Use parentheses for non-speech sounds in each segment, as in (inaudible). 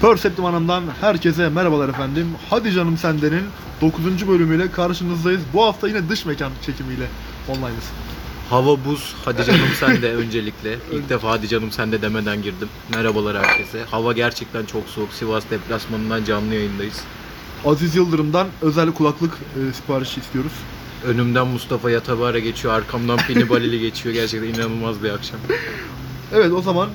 Perceptive Hanım'dan herkese merhabalar efendim. Hadi Canım Sende'nin 9. bölümüyle karşınızdayız. Bu hafta yine dış mekan çekimiyle online'ız. Hava buz. Hadi canım sen de (laughs) öncelikle. İlk defa hadi canım sen de demeden girdim. Merhabalar herkese. Hava gerçekten çok soğuk. Sivas deplasmanından canlı yayındayız. Aziz Yıldırım'dan özel kulaklık e, siparişi istiyoruz. Önümden Mustafa Yatabare geçiyor. Arkamdan Pini Balili (laughs) geçiyor. Gerçekten inanılmaz bir akşam. Evet o zaman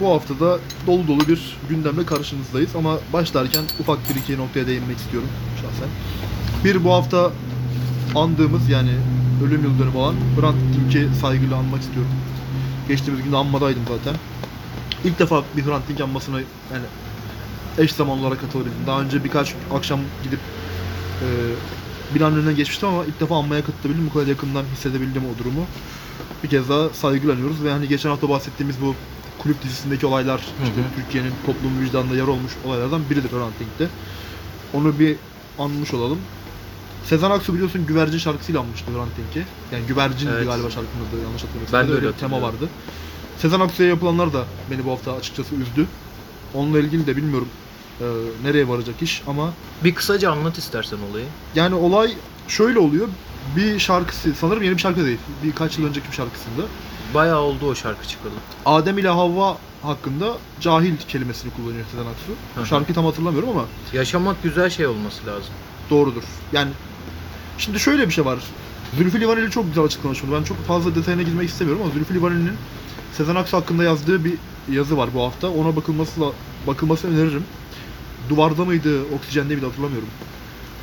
bu haftada dolu dolu bir gündemle karşınızdayız ama başlarken ufak bir iki noktaya değinmek istiyorum şahsen. Bir bu hafta andığımız yani ölüm yıl dönümü olan Hrant Dink'i saygıyla anmak istiyorum. Geçtiğimiz gün anmadaydım zaten. İlk defa bir Hrant Dink anmasına yani eş zamanlı olarak katılabildim. Daha önce birkaç akşam gidip e, binanın önüne geçmiştim ama ilk defa anmaya katılabildim. Bu kadar yakından hissedebildim o durumu. Bir kez daha saygıyla anıyoruz ve hani geçen hafta bahsettiğimiz bu kulüp dizisindeki olaylar, işte. Türkiye'nin toplum vicdanında yer olmuş olaylardan biridir Hrant Dink'te. Onu bir anmış olalım. Sezen Aksu biliyorsun Güvercin şarkısıyla anmıştı Hrant Dink'i. Yani Güvercin Evet. galiba şarkının adı yanlış hatırlamıyorsam. Ben de Öyle bir tema vardı. Sezen Aksu'ya yapılanlar da beni bu hafta açıkçası üzdü. Onunla ilgili de bilmiyorum e, nereye varacak iş ama Bir kısaca anlat istersen olayı. yani olay şöyle oluyor. Bir şarkısı, sanırım yeni bir şarkı değil. Birkaç yıl önceki bir şarkısında. Bayağı oldu o şarkı çıkalı. Adem ile Havva hakkında cahil kelimesini kullanıyor Sezen Aksu. Hı hı. Şarkıyı tam hatırlamıyorum ama Yaşamak güzel şey olması lazım. doğrudur. Yani şimdi şöyle bir şey var. Zülfü Livaneli çok güzel açıklamış bunu. Ben çok fazla detayına girmek istemiyorum ama Zülfü Livaneli'nin Sezen Aksu hakkında yazdığı bir yazı var bu hafta. Ona bakılması bakılmasını öneririm. Duvarda mıydı, oksijende miydi hatırlamıyorum.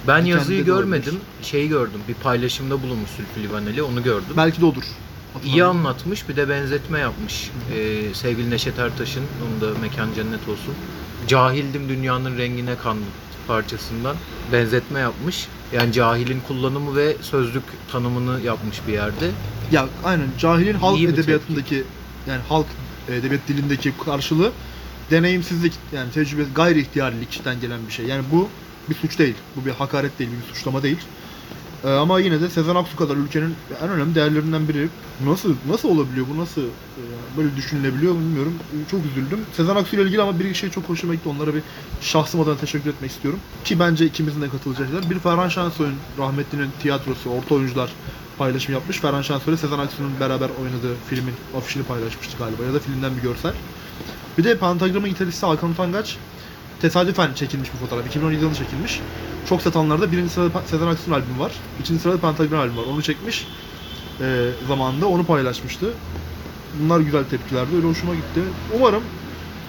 Ben Bir yazıyı kendi de görmedim. Şeyi gördüm. Bir paylaşımda bulunmuş Zülfü Livaneli. Onu gördüm. Belki de odur. İyi Hatırlamıyorum. anlatmış bir de benzetme yapmış. Ee, sevgili Neşet Ertaş'ın, onun da mekan cennet olsun. Cahildim dünyanın rengine kandım parçasından benzetme yapmış. Yani cahilin kullanımı ve sözlük tanımını yapmış bir yerde. Ya aynen cahilin halk İyi bir edebiyatındaki yani halk edebiyat dilindeki karşılığı deneyimsizlik yani tecrübe gayri ihtiyarilikten gelen bir şey. Yani bu bir suç değil. Bu bir hakaret değil, bir suçlama değil. Ee, ama yine de Sezen Aksu kadar ülkenin en önemli değerlerinden biri. Nasıl nasıl olabiliyor bu? Nasıl e, böyle düşünülebiliyor bilmiyorum. Çok üzüldüm. Sezen Aksu ile ilgili ama bir şey çok hoşuma gitti. Onlara bir şahsım adına teşekkür etmek istiyorum. Ki bence ikimizin de katılacağı şeyler. Bir Ferhan Şensoy'un rahmetlinin tiyatrosu, orta oyuncular paylaşım yapmış. Ferhan Şensoy ile Sezen Aksu'nun beraber oynadığı filmin afişini paylaşmıştı galiba ya da filmden bir görsel. Bir de Pentagram'ın gitaristi Hakan Utangaç tesadüfen çekilmiş bir fotoğraf. 2017 yılında çekilmiş. Çok satanlarda birinci sırada Sezen Aksu'nun albümü var. İkinci sırada Pentagram albümü var. Onu çekmiş e, zamanında onu paylaşmıştı. Bunlar güzel tepkilerdi. Öyle hoşuma gitti. Umarım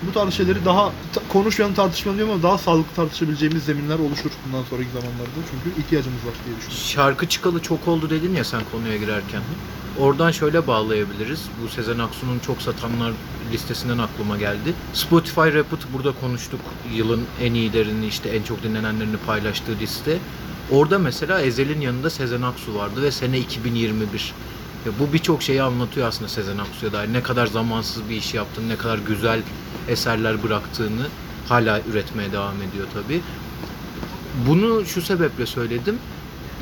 bu tarz şeyleri daha ta- konuşmayalım tartışmayalım ama daha sağlıklı tartışabileceğimiz zeminler oluşur bundan sonraki zamanlarda. Çünkü ihtiyacımız var diye düşünüyorum. Şarkı çıkalı çok oldu dedin ya sen konuya girerken. Oradan şöyle bağlayabiliriz. Bu Sezen Aksu'nun çok satanlar listesinden aklıma geldi. Spotify Rapid burada konuştuk. Yılın en iyilerini işte en çok dinlenenlerini paylaştığı liste. Orada mesela Ezel'in yanında Sezen Aksu vardı ve sene 2021. Ya bu birçok şeyi anlatıyor aslında Sezen Aksu'ya dair. Ne kadar zamansız bir iş yaptığını, ne kadar güzel eserler bıraktığını hala üretmeye devam ediyor tabii. Bunu şu sebeple söyledim.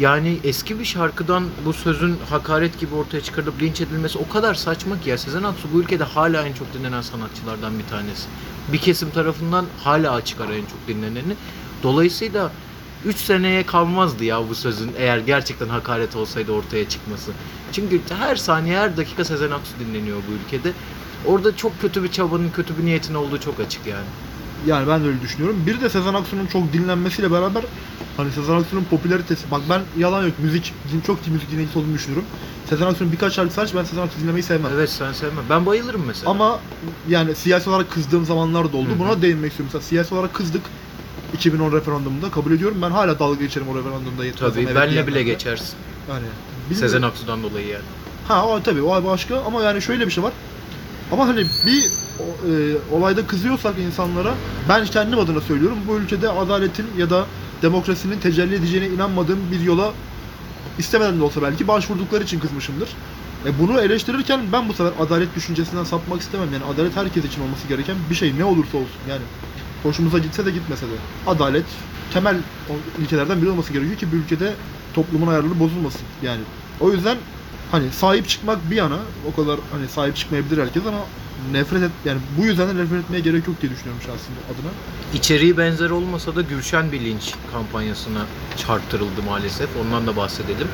Yani eski bir şarkıdan bu sözün hakaret gibi ortaya çıkarılıp linç edilmesi o kadar saçma ki ya. Sezen Aksu bu ülkede hala en çok dinlenen sanatçılardan bir tanesi. Bir kesim tarafından hala açık ara en çok dinleneni. Dolayısıyla 3 seneye kalmazdı ya bu sözün eğer gerçekten hakaret olsaydı ortaya çıkması. Çünkü her saniye her dakika Sezen Aksu dinleniyor bu ülkede. Orada çok kötü bir çabanın, kötü bir niyetin olduğu çok açık yani. Yani ben de öyle düşünüyorum. Bir de Sezen Aksu'nun çok dinlenmesiyle beraber hani Sezen Aksu'nun popülaritesi bak ben yalan yok müzik çok müzik dinleyicisi olduğunu düşünüyorum. Sezen Aksu'nun birkaç şarkısı hariç ben Sezen Aksu dinlemeyi sevmem. Evet sen sevme. Ben bayılırım mesela. Ama yani siyasi olarak kızdığım zamanlar da oldu. Hı hı. Buna değinmek istiyorum. Mesela siyasi olarak kızdık 2010 referandumunda kabul ediyorum. Ben hala dalga geçerim o referandumda. yetmez Tabii evet benle diyenlerle. bile geçersin. Yani Sezen bilmiyorum. Aksu'dan dolayı yani. Ha o tabii o başka ama yani şöyle bir şey var. Ama hani bir o- e, olayda kızıyorsak insanlara ben kendim adına söylüyorum bu ülkede adaletin ya da demokrasinin tecelli edeceğine inanmadığım bir yola istemeden de olsa belki başvurdukları için kızmışımdır. E bunu eleştirirken ben bu sefer adalet düşüncesinden sapmak istemem. Yani adalet herkes için olması gereken bir şey ne olursa olsun. Yani hoşumuza gitse de gitmese de. Adalet temel ilkelerden biri olması gerekiyor ki bir ülkede toplumun ayarları bozulmasın. Yani o yüzden hani sahip çıkmak bir yana o kadar hani sahip çıkmayabilir herkes ama nefret et yani bu yüzden de nefret etmeye gerek yok diye düşünüyorum şahsım adına. İçeriği benzer olmasa da Gülşen Bilinç kampanyasına çarptırıldı maalesef. Ondan da bahsedelim.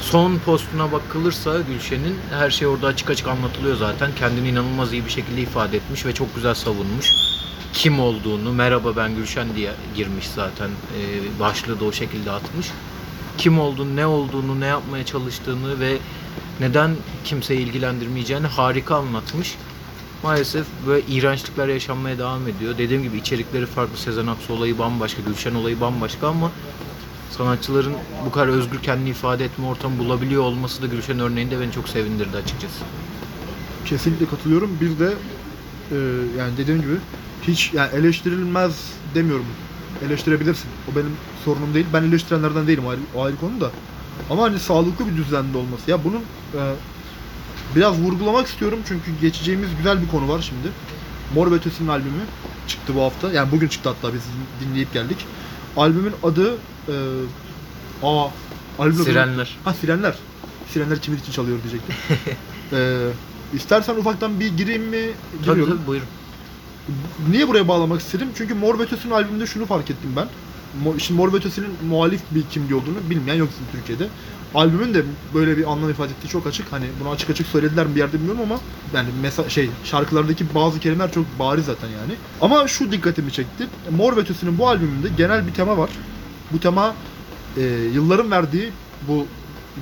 Son postuna bakılırsa Gülşen'in her şey orada açık açık anlatılıyor zaten. Kendini inanılmaz iyi bir şekilde ifade etmiş ve çok güzel savunmuş. Kim olduğunu, merhaba ben Gülşen diye girmiş zaten. Ee, başlığı da o şekilde atmış. Kim olduğunu, ne olduğunu, ne yapmaya çalıştığını ve neden kimseyi ilgilendirmeyeceğini harika anlatmış. Maalesef böyle iğrençlikler yaşanmaya devam ediyor. Dediğim gibi içerikleri farklı. Sezen Aksu olayı bambaşka, Gülşen olayı bambaşka ama sanatçıların bu kadar özgür kendini ifade etme ortamı bulabiliyor olması da Gülşen örneğinde beni çok sevindirdi açıkçası. Kesinlikle katılıyorum. Bir de e, yani dediğim gibi hiç yani eleştirilmez demiyorum. Eleştirebilirsin. O benim sorunum değil. Ben eleştirenlerden değilim o ayrı, o ayrı konu da. Ama hani sağlıklı bir düzende olması. Ya bunun e, biraz vurgulamak istiyorum çünkü geçeceğimiz güzel bir konu var şimdi. Mor ve Ötesi'nin albümü çıktı bu hafta. Yani bugün çıktı hatta biz dinleyip geldik. Albümün adı e, aa albüm adı- Sirenler. Ha sirenler. Sirenler kimin için çalıyor diyecektim. ee, (laughs) istersen ufaktan bir gireyim mi? Tabii Giriyorum. tabii buyurun. Niye buraya bağlamak istedim? Çünkü Mor ve Ötesi'nin albümünde şunu fark ettim ben. Şimdi Mor ve Ötesi'nin muhalif bir kimliği olduğunu bilmeyen yok bizim Türkiye'de. Albümün de böyle bir anlam ifade ettiği çok açık. Hani bunu açık açık söylediler mi bir yerde bilmiyorum ama yani mesela şey şarkılardaki bazı kelimeler çok bariz zaten yani. Ama şu dikkatimi çekti. Mor ve Ötesi'nin bu albümünde genel bir tema var. Bu tema e, yılların verdiği bu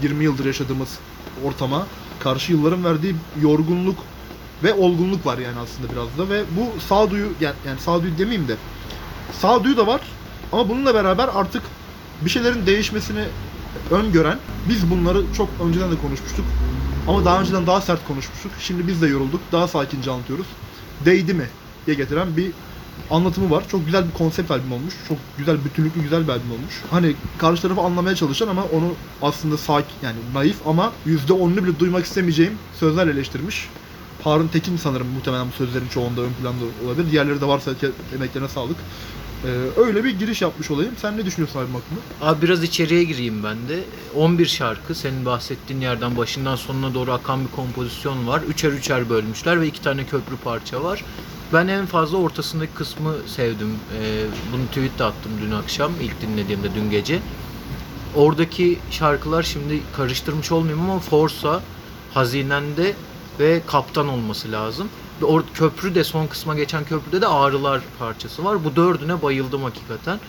20 yıldır yaşadığımız ortama karşı yılların verdiği yorgunluk ve olgunluk var yani aslında biraz da ve bu sağduyu yani, yani sağduyu demeyeyim de sağduyu da var ama bununla beraber artık bir şeylerin değişmesini öngören biz bunları çok önceden de konuşmuştuk ama daha önceden daha sert konuşmuştuk. Şimdi biz de yorulduk. Daha sakince anlatıyoruz. Değdi mi diye getiren bir anlatımı var. Çok güzel bir konsept albüm olmuş. Çok güzel, bütünlüklü güzel bir albüm olmuş. Hani karşı tarafı anlamaya çalışan ama onu aslında sakin yani naif ama %10'unu bile duymak istemeyeceğim sözler eleştirmiş. Harun Tekin sanırım muhtemelen bu sözlerin çoğunda ön planda olabilir. Diğerleri de varsa emeklerine sağlık. Ee, öyle bir giriş yapmış olayım. Sen ne düşünüyorsun albüm hakkında? Abi biraz içeriye gireyim ben de. 11 şarkı senin bahsettiğin yerden başından sonuna doğru akan bir kompozisyon var. Üçer üçer bölmüşler ve iki tane köprü parça var. Ben en fazla ortasındaki kısmı sevdim. Ee, bunu tweet'te attım dün akşam ilk dinlediğimde dün gece. Oradaki şarkılar şimdi karıştırmış olmayayım ama Forsa, Hazinende ve Kaptan olması lazım. Or köprü de son kısma geçen köprüde de Ağrılar parçası var. Bu dördüne bayıldım hakikaten.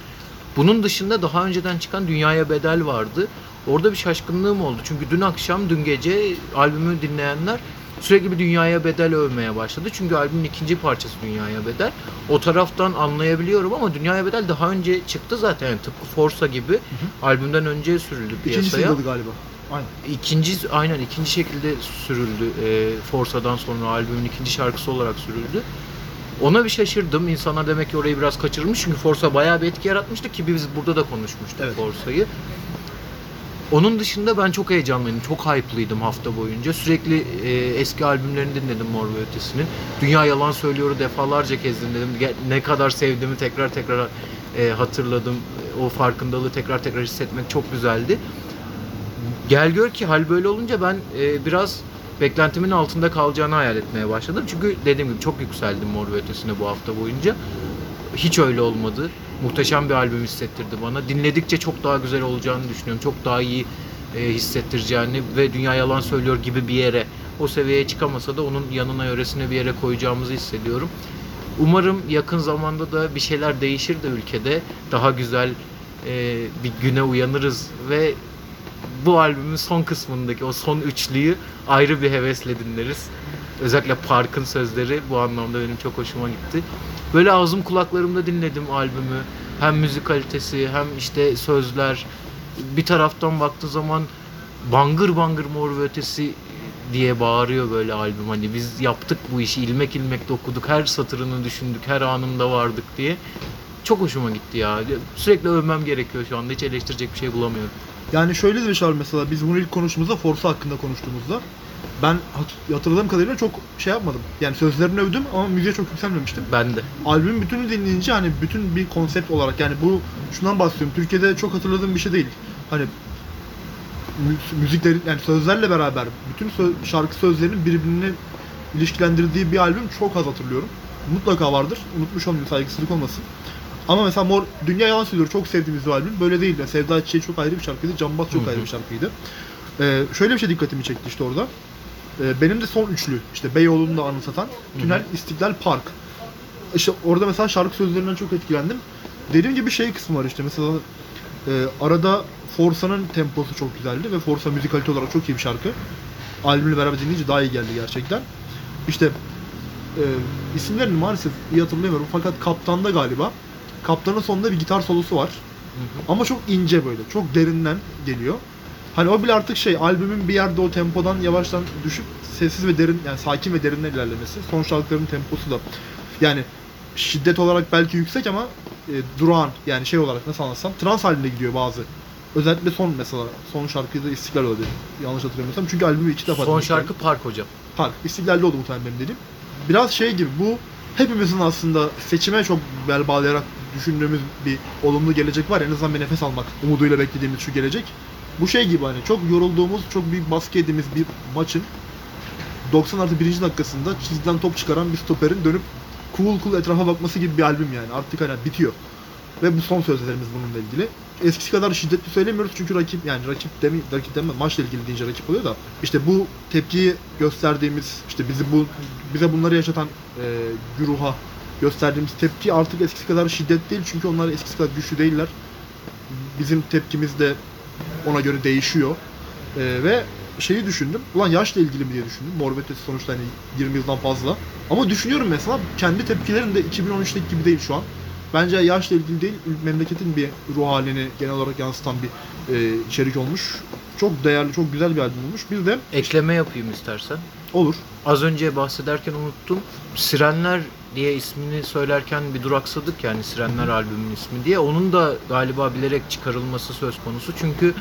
Bunun dışında daha önceden çıkan Dünyaya Bedel vardı. Orada bir şaşkınlığım oldu. Çünkü dün akşam, dün gece albümü dinleyenler sürekli bir Dünyaya Bedel övmeye başladı. Çünkü albümün ikinci parçası Dünyaya Bedel. O taraftan anlayabiliyorum ama Dünyaya Bedel daha önce çıktı zaten. Yani tıpkı Forsa gibi albümden önce sürüldü İkinci piyasaya. single'dı galiba. Aynen. İkinci aynen ikinci şekilde sürüldü. E, Forsa'dan sonra albümün ikinci şarkısı olarak sürüldü. Ona bir şaşırdım. İnsanlar demek ki orayı biraz kaçırmış. Çünkü Forsa bayağı bir etki yaratmıştı ki biz burada da konuşmuştuk Evet. Forsa'yı. Onun dışında ben çok heyecanlıydım. Çok hype'lıydım hafta boyunca. Sürekli e, eski albümlerini dinledim Mor ve Ötesi'nin. Dünya Yalan Söylüyor'u defalarca kez dinledim. Ne kadar sevdiğimi tekrar tekrar e, hatırladım. O farkındalığı tekrar tekrar hissetmek çok güzeldi. Gel gör ki hal böyle olunca ben e, biraz beklentimin altında kalacağını hayal etmeye başladım. Çünkü dediğim gibi çok yükseldim Mor ve Ötesi'ne bu hafta boyunca. Hiç öyle olmadı. Muhteşem bir albüm hissettirdi bana. Dinledikçe çok daha güzel olacağını düşünüyorum. Çok daha iyi e, hissettireceğini ve Dünya Yalan Söylüyor gibi bir yere o seviyeye çıkamasa da onun yanına yöresine bir yere koyacağımızı hissediyorum. Umarım yakın zamanda da bir şeyler değişir de ülkede daha güzel e, bir güne uyanırız ve bu albümün son kısmındaki o son üçlüyü ayrı bir hevesle dinleriz. Özellikle Park'ın sözleri bu anlamda benim çok hoşuma gitti. Böyle ağzım kulaklarımda dinledim albümü. Hem müzik kalitesi hem işte sözler. Bir taraftan baktığı zaman bangır bangır mor ve ötesi diye bağırıyor böyle albüm. Hani biz yaptık bu işi ilmek ilmek dokuduk. Her satırını düşündük. Her anında vardık diye. Çok hoşuma gitti ya. Sürekli övmem gerekiyor şu anda. Hiç eleştirecek bir şey bulamıyorum. Yani şöyle de bir şey var mesela biz bunu ilk konuştuğumuzda Forza hakkında konuştuğumuzda ben hat- hatırladığım kadarıyla çok şey yapmadım. Yani sözlerini övdüm ama müziğe çok yükselmemiştim. Ben de. Albümün bütünü dinleyince hani bütün bir konsept olarak yani bu şundan bahsediyorum. Türkiye'de çok hatırladığım bir şey değil. Hani mü- müziklerin yani sözlerle beraber bütün sö- şarkı sözlerinin birbirini ilişkilendirdiği bir albüm çok az hatırlıyorum. Mutlaka vardır. Unutmuş olmayayım saygısızlık olmasın. Ama mesela Mor Dünya Yalan Söylüyor çok sevdiğimiz bir albüm. Böyle değil. Yani Sevda Çiçeği çok ayrı bir şarkıydı. Cambaz çok Hı hı. ayrı bir şarkıydı. Ee, şöyle bir şey dikkatimi çekti işte orada. Ee, benim de son üçlü işte Beyoğlu'nu da anımsatan Tünel, İstiklal, Park. İşte orada mesela şarkı sözlerinden çok etkilendim. Dediğim gibi şey kısmı var işte mesela e, arada Forsa'nın temposu çok güzeldi ve Forsa müzikalite olarak çok iyi bir şarkı. Albümle beraber dinleyince daha iyi geldi gerçekten. İşte e, isimlerini maalesef iyi hatırlayamıyorum fakat Kaptan'da galiba. Kaptanın sonunda bir gitar solosu var. Ama çok ince böyle, çok derinden geliyor. Hani o bile artık şey, albümün bir yerde o tempodan yavaştan düşüp sessiz ve derin, yani sakin ve derinden ilerlemesi. Son şarkıların temposu da yani şiddet olarak belki yüksek ama e, durağan yani şey olarak nasıl anlatsam trans halinde gidiyor bazı. Özellikle son mesela son şarkıyı da İstiklal olabilir. Yanlış hatırlamıyorsam. Çünkü albümü iki defa Son şarkı Park hocam. Park. İstiklal'de oldu muhtemelen benim dediğim. Biraz şey gibi bu hepimizin aslında seçime çok bel bağlayarak düşündüğümüz bir olumlu gelecek var. ya, En azından bir nefes almak umuduyla beklediğimiz şu gelecek. Bu şey gibi hani çok yorulduğumuz, çok büyük baskı yediğimiz bir maçın 90 artı 1. dakikasında çizgiden top çıkaran bir stoperin dönüp cool cool etrafa bakması gibi bir albüm yani. Artık hani bitiyor. Ve bu son sözlerimiz bununla ilgili. Eskisi kadar şiddetli söylemiyoruz çünkü rakip yani rakip demi rakip deme maçla ilgili deyince rakip oluyor da işte bu tepkiyi gösterdiğimiz işte bizi bu bize bunları yaşatan e, güruha gösterdiğimiz tepki artık eskisi kadar şiddet değil çünkü onlar eskisi kadar güçlü değiller. Bizim tepkimiz de ona göre değişiyor. E, ve şeyi düşündüm. Ulan yaşla ilgili mi diye düşündüm. Mor ve Ötesi sonuçta hani 20 yıldan fazla. Ama düşünüyorum mesela kendi tepkilerim de 2013'teki gibi değil şu an. Bence yaşla ilgili değil, memleketin bir ruh halini genel olarak yansıtan bir e, içerik olmuş. Çok değerli, çok güzel bir albüm olmuş. Bir de Ekleme yapayım istersen. olur. Az önce bahsederken unuttum. Sirenler diye ismini söylerken bir duraksadık yani Sirenler albümünün ismi diye. Onun da galiba bilerek çıkarılması söz konusu. Çünkü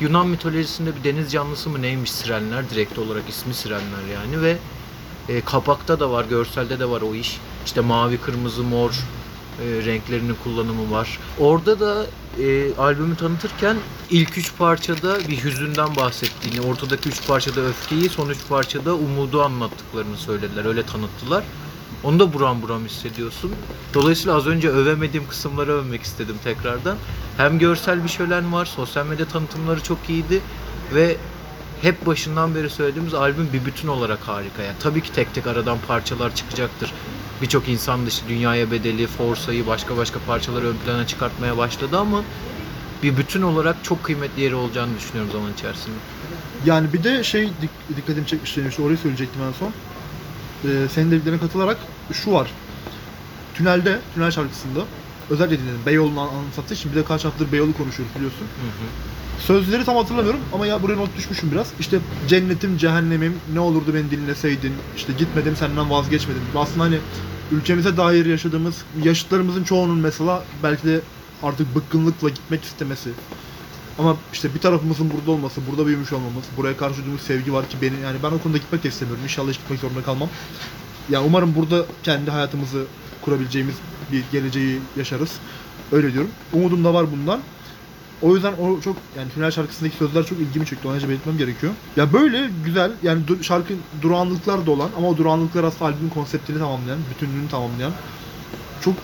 Yunan mitolojisinde bir deniz canlısı mı neymiş Sirenler? Direkt olarak ismi Sirenler yani ve e, kapakta da var, görselde de var o iş. İşte mavi, kırmızı, mor e, renklerinin kullanımı var. Orada da e, albümü tanıtırken ilk üç parçada bir hüzünden bahsettiğini, ortadaki üç parçada öfkeyi, son üç parçada umudu anlattıklarını söylediler. Öyle tanıttılar. Onu da buram buram hissediyorsun. Dolayısıyla az önce övemediğim kısımları övmek istedim tekrardan. Hem görsel bir şölen var, sosyal medya tanıtımları çok iyiydi ve hep başından beri söylediğimiz albüm bir bütün olarak harika. Yani tabii ki tek tek aradan parçalar çıkacaktır. Birçok insan dışı dünyaya bedeli, Forsa'yı başka başka parçaları ön plana çıkartmaya başladı ama bir bütün olarak çok kıymetli yeri olacağını düşünüyorum zaman içerisinde. Yani bir de şey dik- dikkatimi çekmişti işte orayı söyleyecektim en son. Ee, senin dediklerine katılarak şu var. Tünelde, Tünel şarkısında özellikle dinledim. Beyoğlu'nu an- anımsattığı için bir de kaç haftadır Beyoğlu konuşuyoruz biliyorsun. Hı hı. Sözleri tam hatırlamıyorum ama ya buraya not düşmüşüm biraz. İşte cennetim, cehennemim, ne olurdu beni dinleseydin, işte gitmedim senden vazgeçmedim. Aslında hani ülkemize dair yaşadığımız, yaşıtlarımızın çoğunun mesela belki de artık bıkkınlıkla gitmek istemesi. Ama işte bir tarafımızın burada olması, burada büyümüş olmamız, buraya karşı duyduğumuz sevgi var ki beni yani ben o konuda gitmek de istemiyorum. İnşallah hiç gitmek zorunda kalmam. Yani umarım burada kendi hayatımızı kurabileceğimiz bir geleceği yaşarız. Öyle diyorum. Umudum da var bundan. O yüzden o çok yani Tünel şarkısındaki sözler çok ilgimi çekti. Onu önce belirtmem gerekiyor. Ya böyle güzel yani du- şarkı durağanlıklar da olan ama o durağanlıklar aslında albümün konseptini tamamlayan, bütünlüğünü tamamlayan çok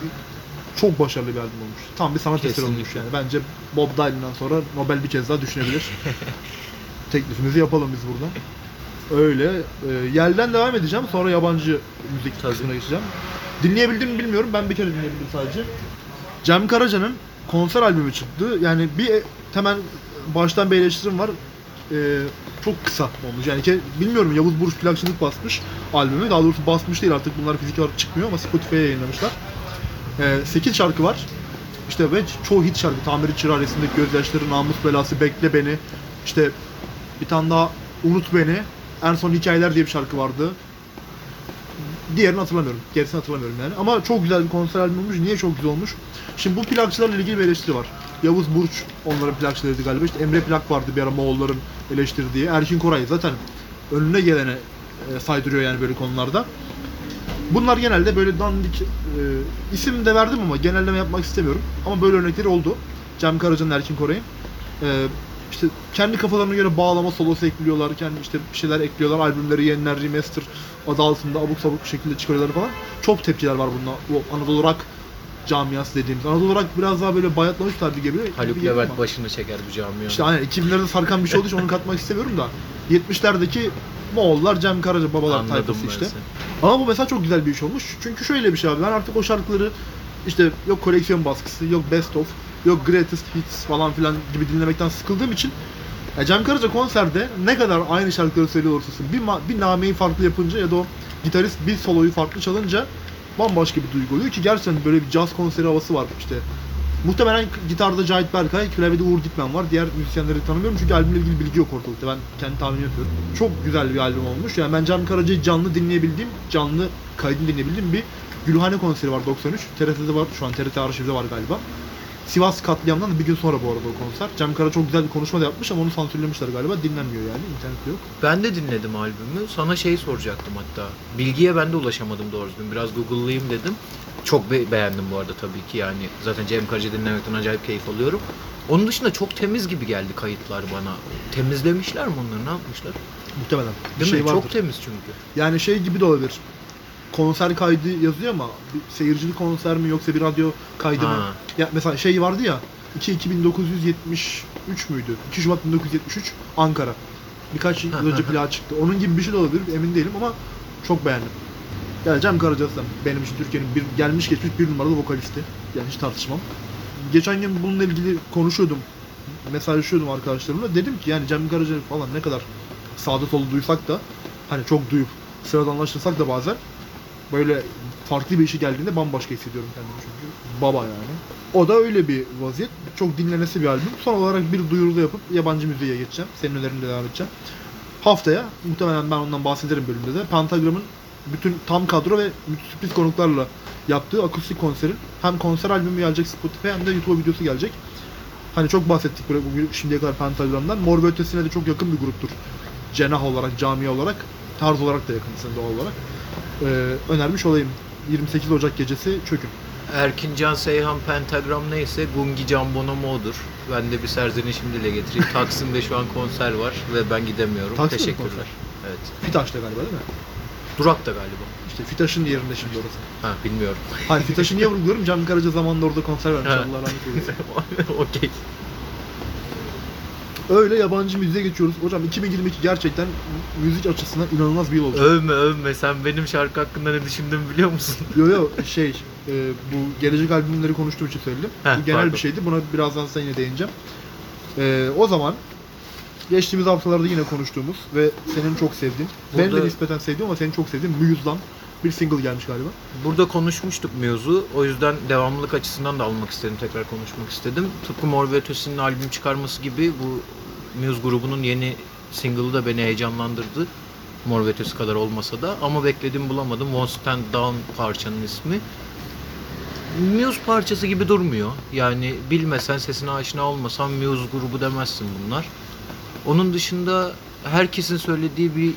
çok başarılı bir albüm olmuş. Tam bir sanat eseri olmuş yani. Bence Bob Dylan'dan sonra Nobel bir kez daha düşünebilir. (laughs) Teklifimizi yapalım biz burada. Öyle. E, yerden devam edeceğim. Sonra yabancı müzik kısmına geçeceğim. Dinleyebildim mi bilmiyorum. Ben bir kere dinleyebildim sadece. Cem Karaca'nın konser albümü çıktı. Yani bir e- hemen baştan bir eleştirim var. Ee, çok kısa olmuş. Yani ki, bilmiyorum Yavuz Burç plakçılık basmış albümü. Daha doğrusu basmış değil artık bunlar fizik olarak çıkmıyor ama Spotify'a yayınlamışlar. Ee, 8 şarkı var. İşte ve çoğu hit şarkı. Tamiri Çırağı, Resimdeki Gözyaşları, Namus Belası, Bekle Beni. İşte bir tane daha Unut Beni. En son Hikayeler diye bir şarkı vardı. Diğerini hatırlamıyorum. Gerisini hatırlamıyorum yani. Ama çok güzel bir konser albümü olmuş. Niye çok güzel olmuş? Şimdi bu plakçılarla ilgili bir eleştiri var. Yavuz Burç onların plakçılarıydı galiba. İşte Emre Plak vardı bir ara Moğolların eleştirdiği. Erkin Koray zaten önüne gelene e, saydırıyor yani böyle konularda. Bunlar genelde böyle dandik e, isim de verdim ama genelleme yapmak istemiyorum. Ama böyle örnekleri oldu. Cem Karaca'nın Erkin Koray'ın. E, işte kendi kafalarına göre bağlama solosu ekliyorlar. Kendi işte bir şeyler ekliyorlar. Albümleri yeniler, remaster adı altında abuk sabuk bir şekilde çıkarıyorlar falan. Çok tepkiler var bununla. Bu Anadolu Rock camiası dediğimiz. Anadolu Rock biraz daha böyle bayatlamış tabi. Haluk gibi geliyor Levent başını çeker bu camiye. İşte aynen 2000'lerde sarkan bir şey olduğu için onu katmak istemiyorum da 70'lerdeki Moğollar, Cem Karaca babalar Anladım tayfası işte. Ama bu mesela çok güzel bir iş olmuş. Çünkü şöyle bir şey abi ben artık o şarkıları işte yok koleksiyon baskısı, yok best of, yok greatest hits falan filan gibi dinlemekten sıkıldığım için ya Cem Karaca konserde ne kadar aynı şarkıları söylüyor olursa bir, bir nameyi farklı yapınca ya da o gitarist bir soloyu farklı çalınca bambaşka bir duygu oluyor ki gerçekten böyle bir caz konseri havası var işte. Muhtemelen gitarda Cahit Berkay, klavyede Uğur Dikmen var. Diğer müzisyenleri tanımıyorum çünkü albümle ilgili bilgi yok ortalıkta. Ben kendi tahmin yapıyorum. Çok güzel bir albüm olmuş. Yani ben Cem Karaca'yı canlı dinleyebildiğim, canlı kaydını dinleyebildiğim bir Gülhane konseri var 93. TRT'de var. Şu an TRT arşivde var galiba. Sivas katliamından da bir gün sonra bu arada o konser. Cem Kara çok güzel bir konuşma da yapmış ama onu sansürlemişler galiba. Dinlenmiyor yani. internette yok. Ben de dinledim albümü. Sana şey soracaktım hatta. Bilgiye ben de ulaşamadım doğru düzgün. Biraz Google'layayım dedim. Çok be- beğendim bu arada tabii ki yani. Zaten Cem Karaca dinlemekten acayip keyif alıyorum. Onun dışında çok temiz gibi geldi kayıtlar bana. Temizlemişler mi onları? Ne yapmışlar? Muhtemelen. Bir Değil şey mi? vardır. Çok temiz çünkü. Yani şey gibi de olabilir. Konser kaydı yazıyor ama bir seyircili konser mi yoksa bir radyo kaydı mı? Ha. Ya mesela şey vardı ya 2 2973 müydü? 2 Şubat 1973 Ankara. Birkaç yıl (laughs) önce plağı çıktı. Onun gibi bir şey de olabilir emin değilim ama çok beğendim. Yani Cem Karaca zaten benim için Türkiye'nin bir gelmiş geçmiş bir numaralı vokalisti. Yani hiç tartışmam. Geçen gün bununla ilgili konuşuyordum. Mesajlaşıyordum arkadaşlarımla. Dedim ki yani Cem Karaca falan ne kadar sağda solda duysak da hani çok duyup sıradanlaştırsak da bazen böyle farklı bir işi geldiğinde bambaşka hissediyorum kendimi çünkü. Baba yani. O da öyle bir vaziyet. Çok dinlenesi bir albüm. Son olarak bir duyuru da yapıp yabancı müziğe geçeceğim. Senin önerinle devam edeceğim. Haftaya muhtemelen ben ondan bahsederim bölümde de. Pentagram'ın bütün tam kadro ve sürpriz konuklarla yaptığı akustik konserin hem konser albümü gelecek Spotify hem de YouTube videosu gelecek. Hani çok bahsettik böyle bugün şimdiye kadar Pentagram'dan. Mor ve Ötesi'ne de çok yakın bir gruptur. Cenah olarak, cami olarak, tarz olarak da yakınsın doğal olarak. Ee, önermiş olayım. 28 Ocak gecesi çökün. Erkincan Seyhan Pentagram neyse Gungi Can Bonomo'dur. Ben de bir serzenişimi dile getireyim. (laughs) Taksim'de şu an konser var ve ben gidemiyorum. Taksim'de Teşekkürler. konser? Evet. Fitaş'ta galiba değil mi? Durak'ta galiba. İşte Fitaş'ın yerinde şimdi orası. Ha bilmiyorum. Hayır Fitaş'ı niye vurguluyorum? Cem Karaca zamanında orada konser vermiş. Ha. Allah rahmet eylesin. (laughs) Okey. Öyle yabancı müziğe geçiyoruz. Hocam 2022 gerçekten müzik açısından inanılmaz bir yıl olacak. Övme övme. Sen benim şarkı hakkında ne düşündüğümü biliyor musun? Yo yo (laughs) şey e, bu gelecek albümleri konuştuğum için söyledim. Heh, bu genel pardon. bir şeydi. Buna birazdan sen yine değineceğim. E, o zaman geçtiğimiz haftalarda yine konuştuğumuz ve senin çok sevdiğin, ben de Burada- nispeten sevdiğim ama senin çok sevdiğin Muse'dan bir single gelmiş galiba. Burada konuşmuştuk Muse'u. O yüzden devamlılık açısından da almak istedim. Tekrar konuşmak istedim. Tıpkı Mor ve Ötesi'nin albüm çıkarması gibi bu Muse grubunun yeni single'ı da beni heyecanlandırdı. Mor ve Ötesi kadar olmasa da. Ama bekledim bulamadım. Won't Stand Down parçanın ismi. Muse parçası gibi durmuyor. Yani bilmesen, sesine aşina olmasan Muse grubu demezsin bunlar. Onun dışında herkesin söylediği bir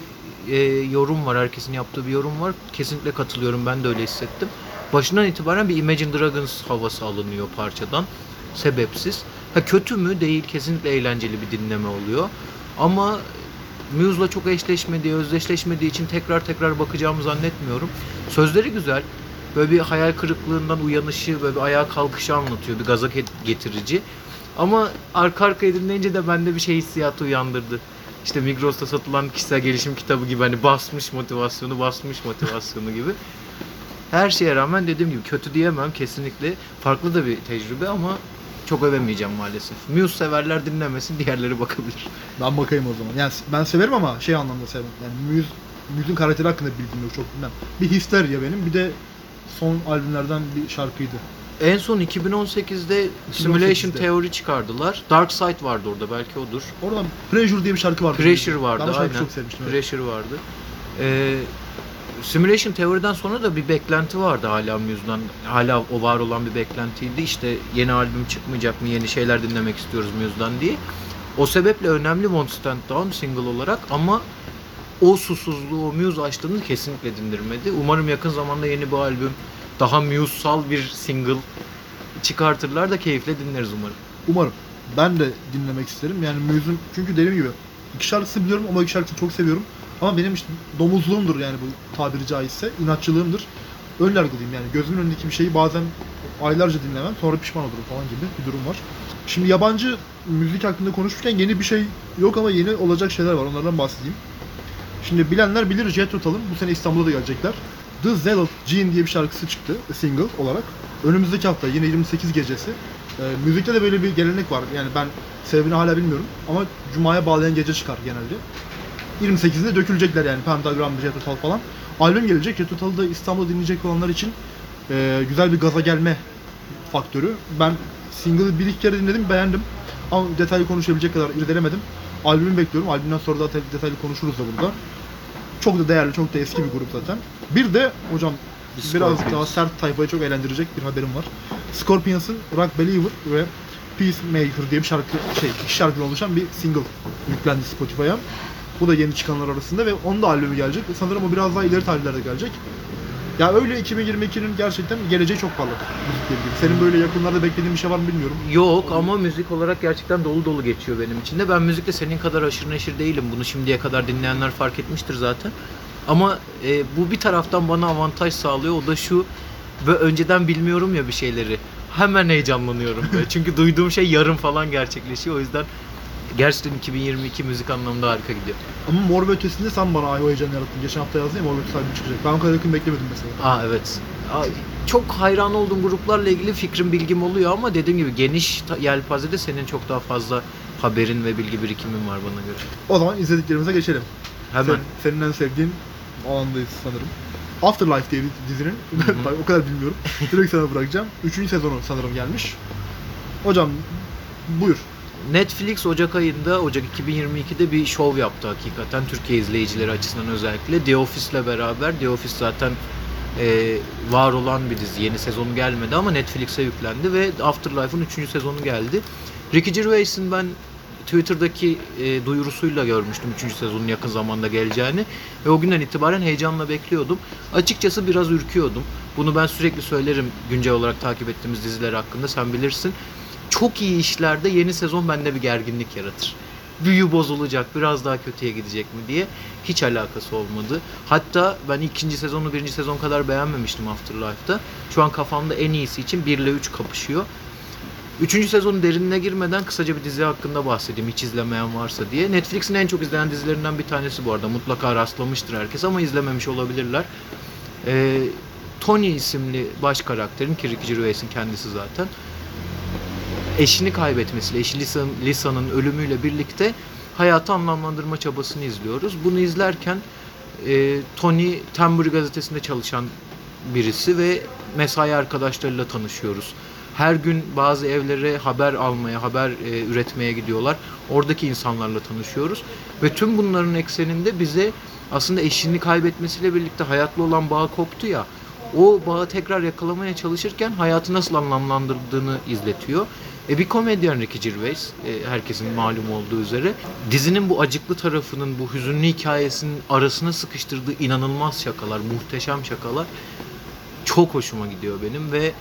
e, yorum var, herkesin yaptığı bir yorum var. Kesinlikle katılıyorum, ben de öyle hissettim. Başından itibaren bir Imagine Dragons havası alınıyor parçadan. Sebepsiz. Ha kötü mü? Değil. Kesinlikle eğlenceli bir dinleme oluyor. Ama Muse'la çok eşleşmediği, özdeşleşmediği için tekrar tekrar bakacağımı zannetmiyorum. Sözleri güzel. Böyle bir hayal kırıklığından uyanışı, böyle bir ayağa kalkışı anlatıyor. Bir gaza get- getirici. Ama arka arkaya dinleyince de bende bir şey hissiyatı uyandırdı. İşte Migros'ta satılan kişisel gelişim kitabı gibi hani basmış motivasyonu, basmış motivasyonu gibi. Her şeye rağmen dediğim gibi kötü diyemem kesinlikle. Farklı da bir tecrübe ama çok övemeyeceğim maalesef. Muse severler dinlemesin, diğerleri bakabilir. Ben bakayım o zaman. Yani ben severim ama şey anlamda sevmem. Yani Muse, Muse'un karakteri hakkında bilgim yok çok bilmem. Bir hisler ya benim bir de son albümlerden bir şarkıydı. En son 2018'de Simulation 2018'de. Theory çıkardılar. Dark Side vardı orada belki odur. Oradan Pressure diye bir şarkı vardı. Pressure vardı Ben aynen. çok sevmiştim. evet. Pressure vardı. Ee, Simulation Theory'den sonra da bir beklenti vardı hala Muse'dan. Hala o var olan bir beklentiydi. İşte yeni albüm çıkmayacak mı, yeni şeyler dinlemek istiyoruz Muse'dan diye. O sebeple önemli Won't Stand Down single olarak ama o susuzluğu, o Muse açlığını kesinlikle dindirmedi. Umarım yakın zamanda yeni bir albüm, daha Muse'sal bir single çıkartırlar da keyifle dinleriz umarım. Umarım. ben de dinlemek isterim. Yani Muse'un çünkü dediğim gibi iki şarkısı biliyorum ama iki şarkısını çok seviyorum. Ama benim işte domuzluğumdur yani bu tabiri caizse. inatçılığımdır. Ön yargılıyım yani. Gözümün önündeki bir şeyi bazen aylarca dinlemem sonra pişman olurum falan gibi bir durum var. Şimdi yabancı müzik hakkında konuşurken yeni bir şey yok ama yeni olacak şeyler var. Onlardan bahsedeyim. Şimdi bilenler bilir Jethro Tull'ın bu sene İstanbul'da da gelecekler. The Zealot Gene diye bir şarkısı çıktı single olarak. Önümüzdeki hafta yine 28 gecesi. Ee, müzikte de böyle bir gelenek var. Yani ben sebebini hala bilmiyorum ama Cuma'ya bağlayan gece çıkar genelde. 28'inde dökülecekler yani Pentagram, Jethro Tull falan. Albüm gelecek. Jethro Tull'ı da İstanbul'da dinleyecek olanlar için e, güzel bir gaza gelme faktörü. Ben single'ı bir iki kere dinledim, beğendim. Ama detaylı konuşabilecek kadar irdelemedim. Albümü bekliyorum. Albümden sonra da detaylı konuşuruz da burada. Çok da değerli, çok da eski bir grup zaten. Bir de hocam The biraz Scorpions. daha sert tayfayı çok eğlendirecek bir haberim var. Scorpions'ın Rock Believer ve Peacemaker diye bir şarkı, şey, iki şarkıdan oluşan bir single yüklendi Spotify'a. Bu da yeni çıkanlar arasında ve onun da albümü gelecek. Sanırım o biraz daha ileri tarihlerde gelecek. Ya öyle 2022'nin gerçekten geleceği çok parlak müzikle ilgili. Senin böyle yakınlarda beklediğin bir şey var mı bilmiyorum. Yok ama müzik olarak gerçekten dolu dolu geçiyor benim için de. Ben müzikte senin kadar aşırı neşir değilim. Bunu şimdiye kadar dinleyenler fark etmiştir zaten. Ama e, bu bir taraftan bana avantaj sağlıyor. O da şu ve önceden bilmiyorum ya bir şeyleri. Hemen heyecanlanıyorum. böyle. (laughs) Çünkü duyduğum şey yarın falan gerçekleşiyor. O yüzden gerçekten 2022 müzik anlamında harika gidiyor. Ama Mor ve Ötesi'nde sen bana o heyecanı yarattın. Geçen hafta yazdın ya Mor ve Ötesi albümü çıkacak. Ben o kadar yakın beklemedim mesela. Aa evet. Aa, çok hayran olduğum gruplarla ilgili fikrim bilgim oluyor ama dediğim gibi geniş yelpazede senin çok daha fazla haberin ve bilgi birikimin var bana göre. O zaman izlediklerimize geçelim. Hemen. Sen- senin en sevdiğin alandayız sanırım. Afterlife diye bir dizinin. (laughs) Bak, o kadar bilmiyorum. Direkt sana bırakacağım. Üçüncü sezonu sanırım gelmiş. Hocam buyur. Netflix Ocak ayında, Ocak 2022'de bir şov yaptı hakikaten Türkiye izleyicileri açısından özellikle. The Office'le beraber, The Office zaten e, var olan bir dizi. Yeni sezonu gelmedi ama Netflix'e yüklendi ve Afterlife'ın 3. sezonu geldi. Ricky Gervais'in ben Twitter'daki e, duyurusuyla görmüştüm 3. sezonun yakın zamanda geleceğini ve o günden itibaren heyecanla bekliyordum. Açıkçası biraz ürküyordum. Bunu ben sürekli söylerim güncel olarak takip ettiğimiz diziler hakkında sen bilirsin. Çok iyi işlerde yeni sezon bende bir gerginlik yaratır. Büyü bozulacak, biraz daha kötüye gidecek mi diye hiç alakası olmadı. Hatta ben ikinci sezonu birinci sezon kadar beğenmemiştim Afterlife'da. Şu an kafamda en iyisi için 1 ile 3 kapışıyor. Üçüncü sezonun derinine girmeden kısaca bir dizi hakkında bahsedeyim hiç izlemeyen varsa diye. Netflix'in en çok izlenen dizilerinden bir tanesi bu arada. Mutlaka rastlamıştır herkes ama izlememiş olabilirler. Ee, Tony isimli baş karakterin ki Ricky Gervais'in kendisi zaten eşini kaybetmesiyle, eşi Lisa, Lisa'nın ölümüyle birlikte hayatı anlamlandırma çabasını izliyoruz. Bunu izlerken e, Tony Tembury gazetesinde çalışan birisi ve mesai arkadaşlarıyla tanışıyoruz. Her gün bazı evlere haber almaya, haber e, üretmeye gidiyorlar. Oradaki insanlarla tanışıyoruz. Ve tüm bunların ekseninde bize aslında eşini kaybetmesiyle birlikte hayatlı olan bağ koptu ya. O bağı tekrar yakalamaya çalışırken hayatı nasıl anlamlandırdığını izletiyor. E bir komedyen Ricky Gervais, e, herkesin malum olduğu üzere. Dizinin bu acıklı tarafının, bu hüzünlü hikayesinin arasına sıkıştırdığı inanılmaz şakalar, muhteşem şakalar çok hoşuma gidiyor benim ve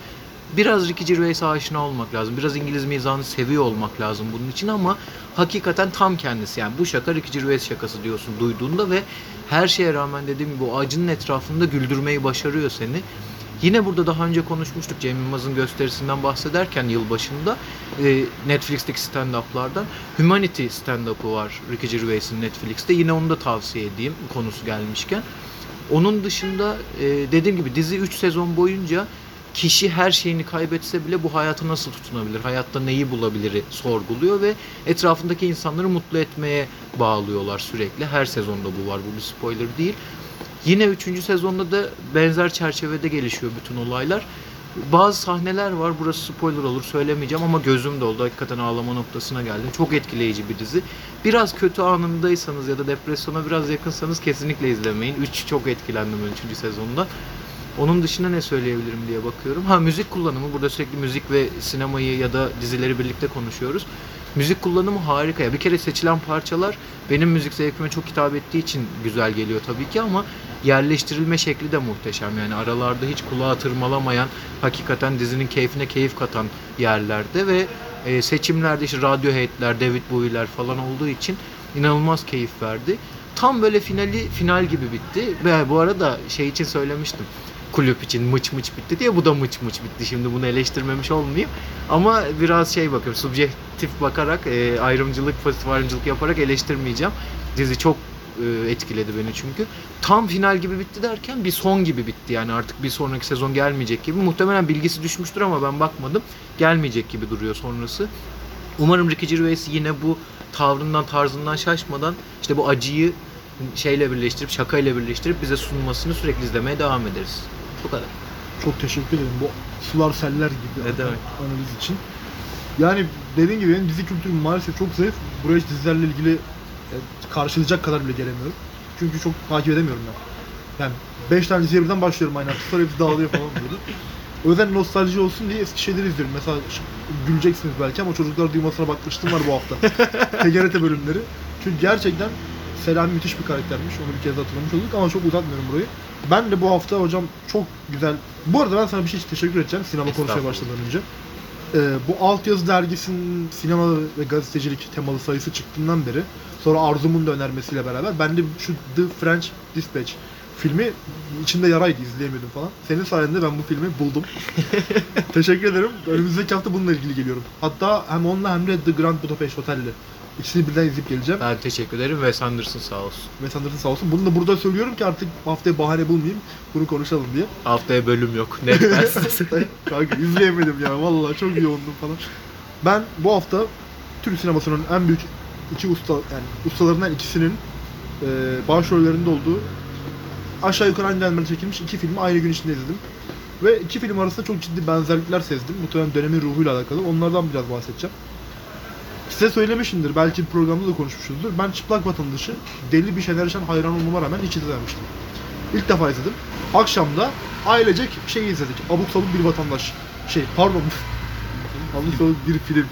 biraz Ricky Gervais'e aşina olmak lazım. Biraz İngiliz mizahını seviyor olmak lazım bunun için ama hakikaten tam kendisi. Yani bu şaka Ricky Gervais şakası diyorsun duyduğunda ve her şeye rağmen dediğim gibi o acının etrafında güldürmeyi başarıyor seni. Yine burada daha önce konuşmuştuk Cem Yılmaz'ın gösterisinden bahsederken yılbaşında e, Netflix'teki stand-up'lardan Humanity stand-up'ı var Ricky Gervais'in Netflix'te. Yine onu da tavsiye edeyim konusu gelmişken. Onun dışında e, dediğim gibi dizi 3 sezon boyunca kişi her şeyini kaybetse bile bu hayata nasıl tutunabilir, hayatta neyi bulabilir sorguluyor ve etrafındaki insanları mutlu etmeye bağlıyorlar sürekli. Her sezonda bu var, bu bir spoiler değil. Yine 3. sezonda da benzer çerçevede gelişiyor bütün olaylar. Bazı sahneler var, burası spoiler olur söylemeyeceğim ama gözüm doldu. Hakikaten ağlama noktasına geldim. Çok etkileyici bir dizi. Biraz kötü anındaysanız ya da depresyona biraz yakınsanız kesinlikle izlemeyin. 3 çok etkilendim 3. sezonda. Onun dışında ne söyleyebilirim diye bakıyorum. Ha müzik kullanımı. Burada sürekli müzik ve sinemayı ya da dizileri birlikte konuşuyoruz. Müzik kullanımı harika ya. Bir kere seçilen parçalar benim müzik zevkime çok hitap ettiği için güzel geliyor tabii ki ama yerleştirilme şekli de muhteşem. Yani aralarda hiç kulağa tırmalamayan, hakikaten dizinin keyfine keyif katan yerlerde ve E, seçimlerde işte Radiohead'ler, David Bowie'ler falan olduğu için inanılmaz keyif verdi. Tam böyle finali final gibi bitti. Ve bu arada şey için söylemiştim. Kulüp için mıç mıç bitti diye bu da mıç mıç bitti. Şimdi bunu eleştirmemiş olmayayım. Ama biraz şey bakıyorum, subjektif bakarak, e, ayrımcılık, pozitif ayrımcılık yaparak eleştirmeyeceğim. Dizi çok e, etkiledi beni çünkü. Tam final gibi bitti derken bir son gibi bitti yani artık bir sonraki sezon gelmeyecek gibi. Muhtemelen bilgisi düşmüştür ama ben bakmadım. Gelmeyecek gibi duruyor sonrası. Umarım Ricky Gervais yine bu tavrından, tarzından şaşmadan işte bu acıyı şeyle birleştirip, şakayla birleştirip bize sunmasını sürekli izlemeye devam ederiz. Bu kadar. Çok teşekkür ederim bu sular seller gibi Ne demek. analiz için. Yani dediğim gibi benim dizi kültürüm maalesef çok zayıf. Buraya hiç dizilerle ilgili e, karşılayacak kadar bile gelemiyorum. Çünkü çok takip edemiyorum ben. Yani 5 tane diziye birden başlıyorum aynı anda. Sonra hepsi dağılıyor falan böyle. O yüzden nostalji olsun diye eski şeyleri izliyorum. Mesela ş- güleceksiniz belki ama çocuklar duymasına bakmıştım var bu hafta. (laughs) TGRT bölümleri. Çünkü gerçekten Selami müthiş bir karaktermiş. Onu bir kez hatırlamış olduk ama çok uzatmıyorum burayı. Ben de bu hafta hocam çok güzel... Bu arada ben sana bir şey için teşekkür edeceğim sinema konuşmaya başlamadan önce. Ee, bu Altyazı dergisinin sinema ve gazetecilik temalı sayısı çıktığından beri sonra Arzum'un da önermesiyle beraber ben de şu The French Dispatch filmi içinde yaraydı izleyemiyordum falan. Senin sayende ben bu filmi buldum. (laughs) Teşekkür ederim. Önümüzdeki hafta bununla ilgili geliyorum. Hatta hem onunla hem de The Grand Budapest Hotel'le. İkisini birden izleyip geleceğim. Ben teşekkür ederim ve Sanderson sağ olsun. Wes Anderson sağ olsun. Bunu da burada söylüyorum ki artık haftaya bahane bulmayayım. Bunu konuşalım diye. Haftaya bölüm yok. Ben (laughs) Kanka izleyemedim ya. Vallahi çok yoğundum falan. Ben bu hafta Türk sinemasının en büyük iki usta yani ustalarından ikisinin e, başrollerinde olduğu aşağı yukarı aynı dönemde çekilmiş iki filmi aynı gün içinde izledim. Ve iki film arasında çok ciddi benzerlikler sezdim. Muhtemelen dönemin ruhuyla alakalı. Onlardan biraz bahsedeceğim. Size söylemişimdir, belki programda da konuşmuşuzdur. Ben Çıplak Vatandaşı deli bir Şener Şen hayran olmama rağmen hiç izlememiştim. İlk defa izledim. Akşamda ailecek şey izledik. Abuk sabuk bir vatandaş. Şey pardon. (laughs) Abuk sabuk bir film.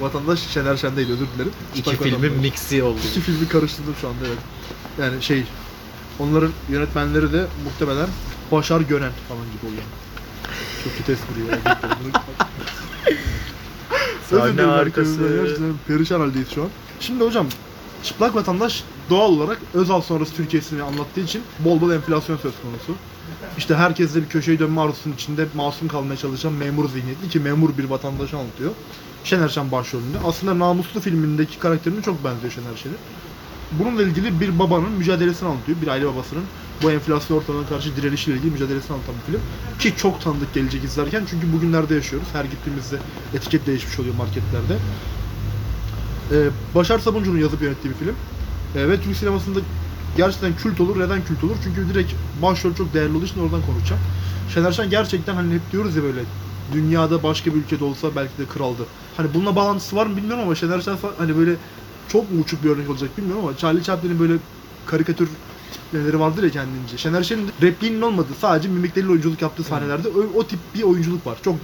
Vatandaş Şener Şen değil özür dilerim. İki Çıplak filmin Vatandaş. mixi oldu. İki filmi karıştırdım şu anda evet. Yani şey onların yönetmenleri de muhtemelen Başar Gönen falan gibi oluyor. Çok kötü espri ya. (laughs) Sahne arkası. perişan haldeyiz şu an. Şimdi hocam Çıplak Vatandaş doğal olarak Özal sonrası Türkiye'sini anlattığı için bol bol enflasyon söz konusu. İşte herkes de bir köşeyi dönme arzusunun içinde masum kalmaya çalışan memur zihniyetli ki memur bir vatandaşı anlatıyor. Şener Şen başrolünde. Aslında Namuslu filmindeki karakterine çok benziyor Şener Şen'e. Bununla ilgili bir babanın mücadelesini anlatıyor. Bir aile babasının bu enflasyon ortamına karşı direnişiyle ilgili mücadelesini anlatan bir film. Ki çok tanıdık gelecek izlerken çünkü bugünlerde yaşıyoruz. Her gittiğimizde etiket değişmiş oluyor marketlerde. Ee, Başar Sabuncu'nun yazıp yönettiği bir film. Ee, ve Türk sinemasında gerçekten kült olur. Neden kült olur? Çünkü direkt başrol çok değerli olduğu için oradan konuşacağım. Şener Şen gerçekten hani hep diyoruz ya böyle dünyada başka bir ülkede olsa belki de kraldı. Hani bununla bağlantısı var mı bilmiyorum ama Şener Şen hani böyle çok mu uçuk bir örnek olacak bilmiyorum ama Charlie Chaplin'in böyle karikatür tiplemeleri vardır ya kendince. Şener Şen'in repliğinin olmadığı sadece mimikleriyle oyunculuk yaptığı sahnelerde o, o tip bir oyunculuk var. Çok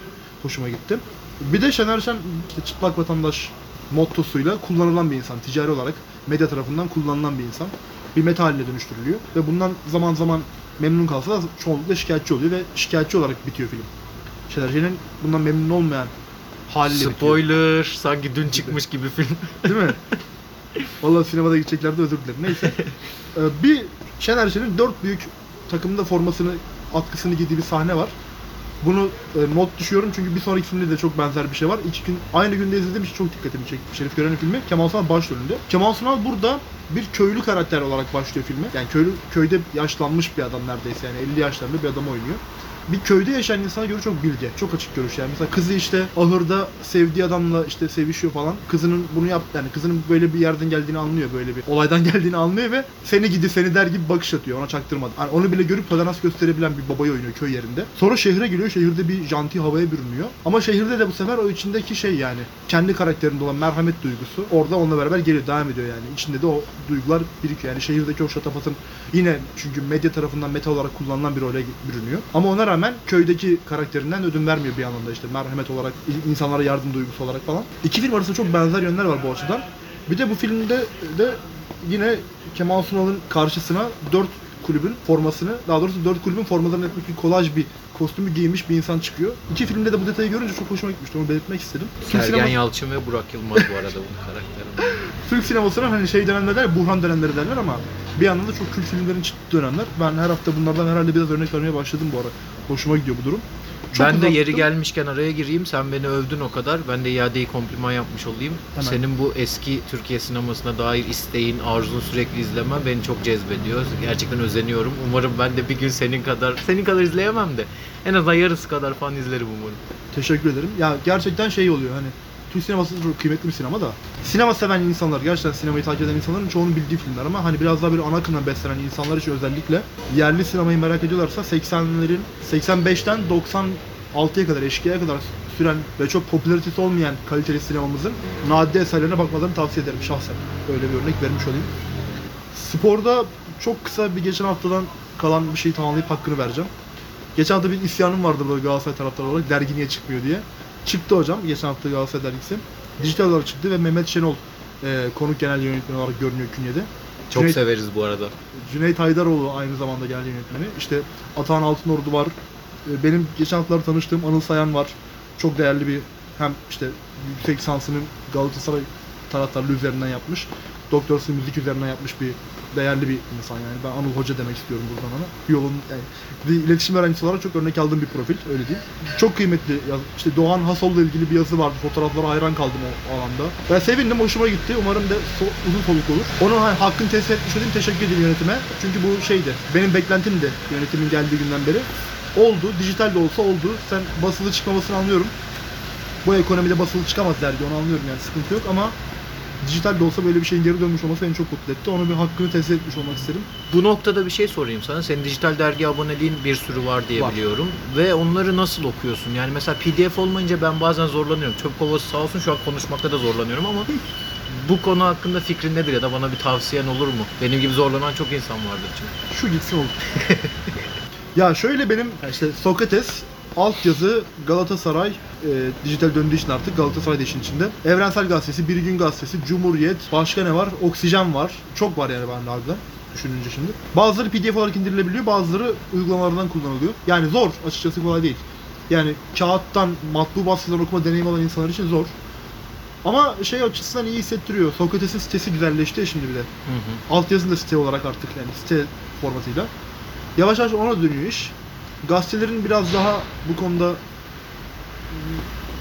hoşuma gitti. Bir de Şener Şen işte çıplak vatandaş mottosuyla kullanılan bir insan. Ticari olarak medya tarafından kullanılan bir insan. Bir meta haline dönüştürülüyor. Ve bundan zaman zaman memnun kalsa da çoğunlukla şikayetçi oluyor ve şikayetçi olarak bitiyor film. Şener Şen'in bundan memnun olmayan haliyle bitiyor. Spoiler. Sanki dün çıkmış gibi film. Değil mi? (laughs) Vallahi sinemada gideceklerdi özür dilerim. Neyse. (laughs) Ee, bir Şener Şen'in dört büyük takımda formasını, atkısını giydiği bir sahne var. Bunu e, not düşüyorum çünkü bir sonraki filmde de çok benzer bir şey var. İki gün aynı günde izlediğim için çok dikkatimi çekti. Şerif Gören'in filmi. Kemal Sunal başrolünde. Kemal Sunal burada bir köylü karakter olarak başlıyor filme. Yani köylü köyde yaşlanmış bir adam neredeyse yani 50 yaşlarında bir adam oynuyor. Bir köyde yaşayan insana göre çok bilge, çok açık görüş yani. Mesela kızı işte ahırda sevdiği adamla işte sevişiyor falan. Kızının bunu yap yani kızının böyle bir yerden geldiğini anlıyor, böyle bir olaydan (laughs) geldiğini anlıyor ve seni gidi seni der gibi bakış atıyor ona çaktırmadan. Yani onu bile görüp tolerans gösterebilen bir babayı oynuyor köy yerinde. Sonra şehre geliyor, şehirde bir janti havaya bürünüyor. Ama şehirde de bu sefer o içindeki şey yani kendi karakterinde olan merhamet duygusu orada onunla beraber geliyor, devam ediyor yani. İçinde de o duygular birikiyor. Yani şehirdeki o şatafatın yine çünkü medya tarafından meta olarak kullanılan bir role bürünüyor. Ama ona rağmen köydeki karakterinden ödün vermiyor bir anlamda işte merhamet olarak, insanlara yardım duygusu olarak falan. İki film arasında çok benzer yönler var bu açıdan. Bir de bu filmde de yine Kemal Sunal'ın karşısına dört kulübün formasını, daha doğrusu 4 kulübün formalarını etmiş bir kolaj bir kostümü giymiş bir insan çıkıyor. İki filmde de bu detayı görünce çok hoşuma gitmişti. Onu belirtmek istedim. Sergen sinema, Yalçın ve Burak Yılmaz bu arada bunun karakteri. (laughs) Türk sinemasının hani şey dönemleri derler, buhran dönemleri derler ama bir yandan da çok kült filmlerin çıktığı dönemler. Ben her hafta bunlardan herhalde biraz örnek vermeye başladım bu ara. Hoşuma gidiyor bu durum. Çok ben de yeri uzattım. gelmişken araya gireyim. Sen beni övdün o kadar. Ben de iadeyi kompliman yapmış olayım. Hemen. Senin bu eski Türkiye sinemasına dair isteğin, arzun sürekli izlemen beni çok cezbediyor. Gerçekten özeniyorum. Umarım ben de bir gün senin kadar, senin kadar izleyemem de en azından yarısı kadar falan izlerim umarım. Teşekkür ederim. Ya gerçekten şey oluyor hani Türk sineması çok kıymetli bir sinema da. Sinema seven insanlar, gerçekten sinemayı takip eden insanların çoğunun bildiği filmler ama hani biraz daha böyle ana akımdan beslenen insanlar için özellikle yerli sinemayı merak ediyorlarsa 80'lerin 85'ten 96'ya kadar, eşkıya kadar süren ve çok popülaritesi olmayan kaliteli sinemamızın nadide eserlerine bakmalarını tavsiye ederim şahsen. Öyle bir örnek vermiş olayım. Sporda çok kısa bir geçen haftadan kalan bir şeyi tamamlayıp hakkını vereceğim. Geçen hafta bir isyanım vardı böyle Galatasaray taraftarı olarak dergi niye çıkmıyor diye. Çıktı hocam geçen hafta Galatasaray dergisi. Dijital olarak çıktı ve Mehmet Şenol e, konuk genel yönetmen olarak görünüyor künyede. Çok Cüneyt- severiz bu arada. Cüneyt Haydaroğlu aynı zamanda genel yönetmeni. İşte Atahan Altınordu var. E, Benim geçen haftalarda tanıştığım Anıl Sayan var. Çok değerli bir hem işte yüksek lisansını Galatasaray taraftarlığı üzerinden yapmış. Doktorası müzik üzerinden yapmış bir değerli bir insan yani. Ben Anıl Hoca demek istiyorum buradan ona. Yolun yani bir iletişim öğrencisi olarak çok örnek aldığım bir profil öyle diyeyim. Çok kıymetli yaz- işte Doğan Hasol'la ilgili bir yazı vardı. Fotoğraflara hayran kaldım o alanda. Ben sevindim, hoşuma gitti. Umarım da so- uzun soluk olur. Onun ha- hakkını teslim etmiş olayım. Teşekkür ederim yönetime. Çünkü bu şeydi. Benim beklentimdi yönetimin geldiği günden beri. Oldu. Dijital de olsa oldu. Sen basılı çıkmamasını anlıyorum. Bu ekonomide basılı çıkamaz dergi onu anlıyorum yani sıkıntı yok ama dijital de olsa böyle bir şeyin geri dönmüş olması beni çok mutlu etti. Onu bir hakkını teslim etmiş olmak isterim. Bu noktada bir şey sorayım sana. Senin dijital dergi aboneliğin bir sürü var diye Var. biliyorum. Ve onları nasıl okuyorsun? Yani mesela PDF olmayınca ben bazen zorlanıyorum. Çöp kovası sağ olsun şu an konuşmakta da zorlanıyorum ama bu konu hakkında fikrin nedir ya da bana bir tavsiyen olur mu? Benim gibi zorlanan çok insan vardır çünkü. Şu gitsin olur. (laughs) ya şöyle benim işte Sokrates altyazı Galatasaray e, dijital döndüğü için artık Galatasaray da işin içinde. Evrensel Gazetesi, Bir Gün Gazetesi, Cumhuriyet, başka ne var? Oksijen var. Çok var yani bende harbiden düşününce şimdi. Bazıları PDF olarak indirilebiliyor, bazıları uygulamalardan kullanılıyor. Yani zor, açıkçası kolay değil. Yani kağıttan, matbu baskıdan okuma deneyimi olan insanlar için zor. Ama şey açısından iyi hissettiriyor. Sokrates'in sitesi güzelleşti şimdi bir de. Hı hı. Altyazın da site olarak artık yani site formatıyla. Yavaş yavaş ona dönüyor iş. Gazetelerin biraz daha bu konuda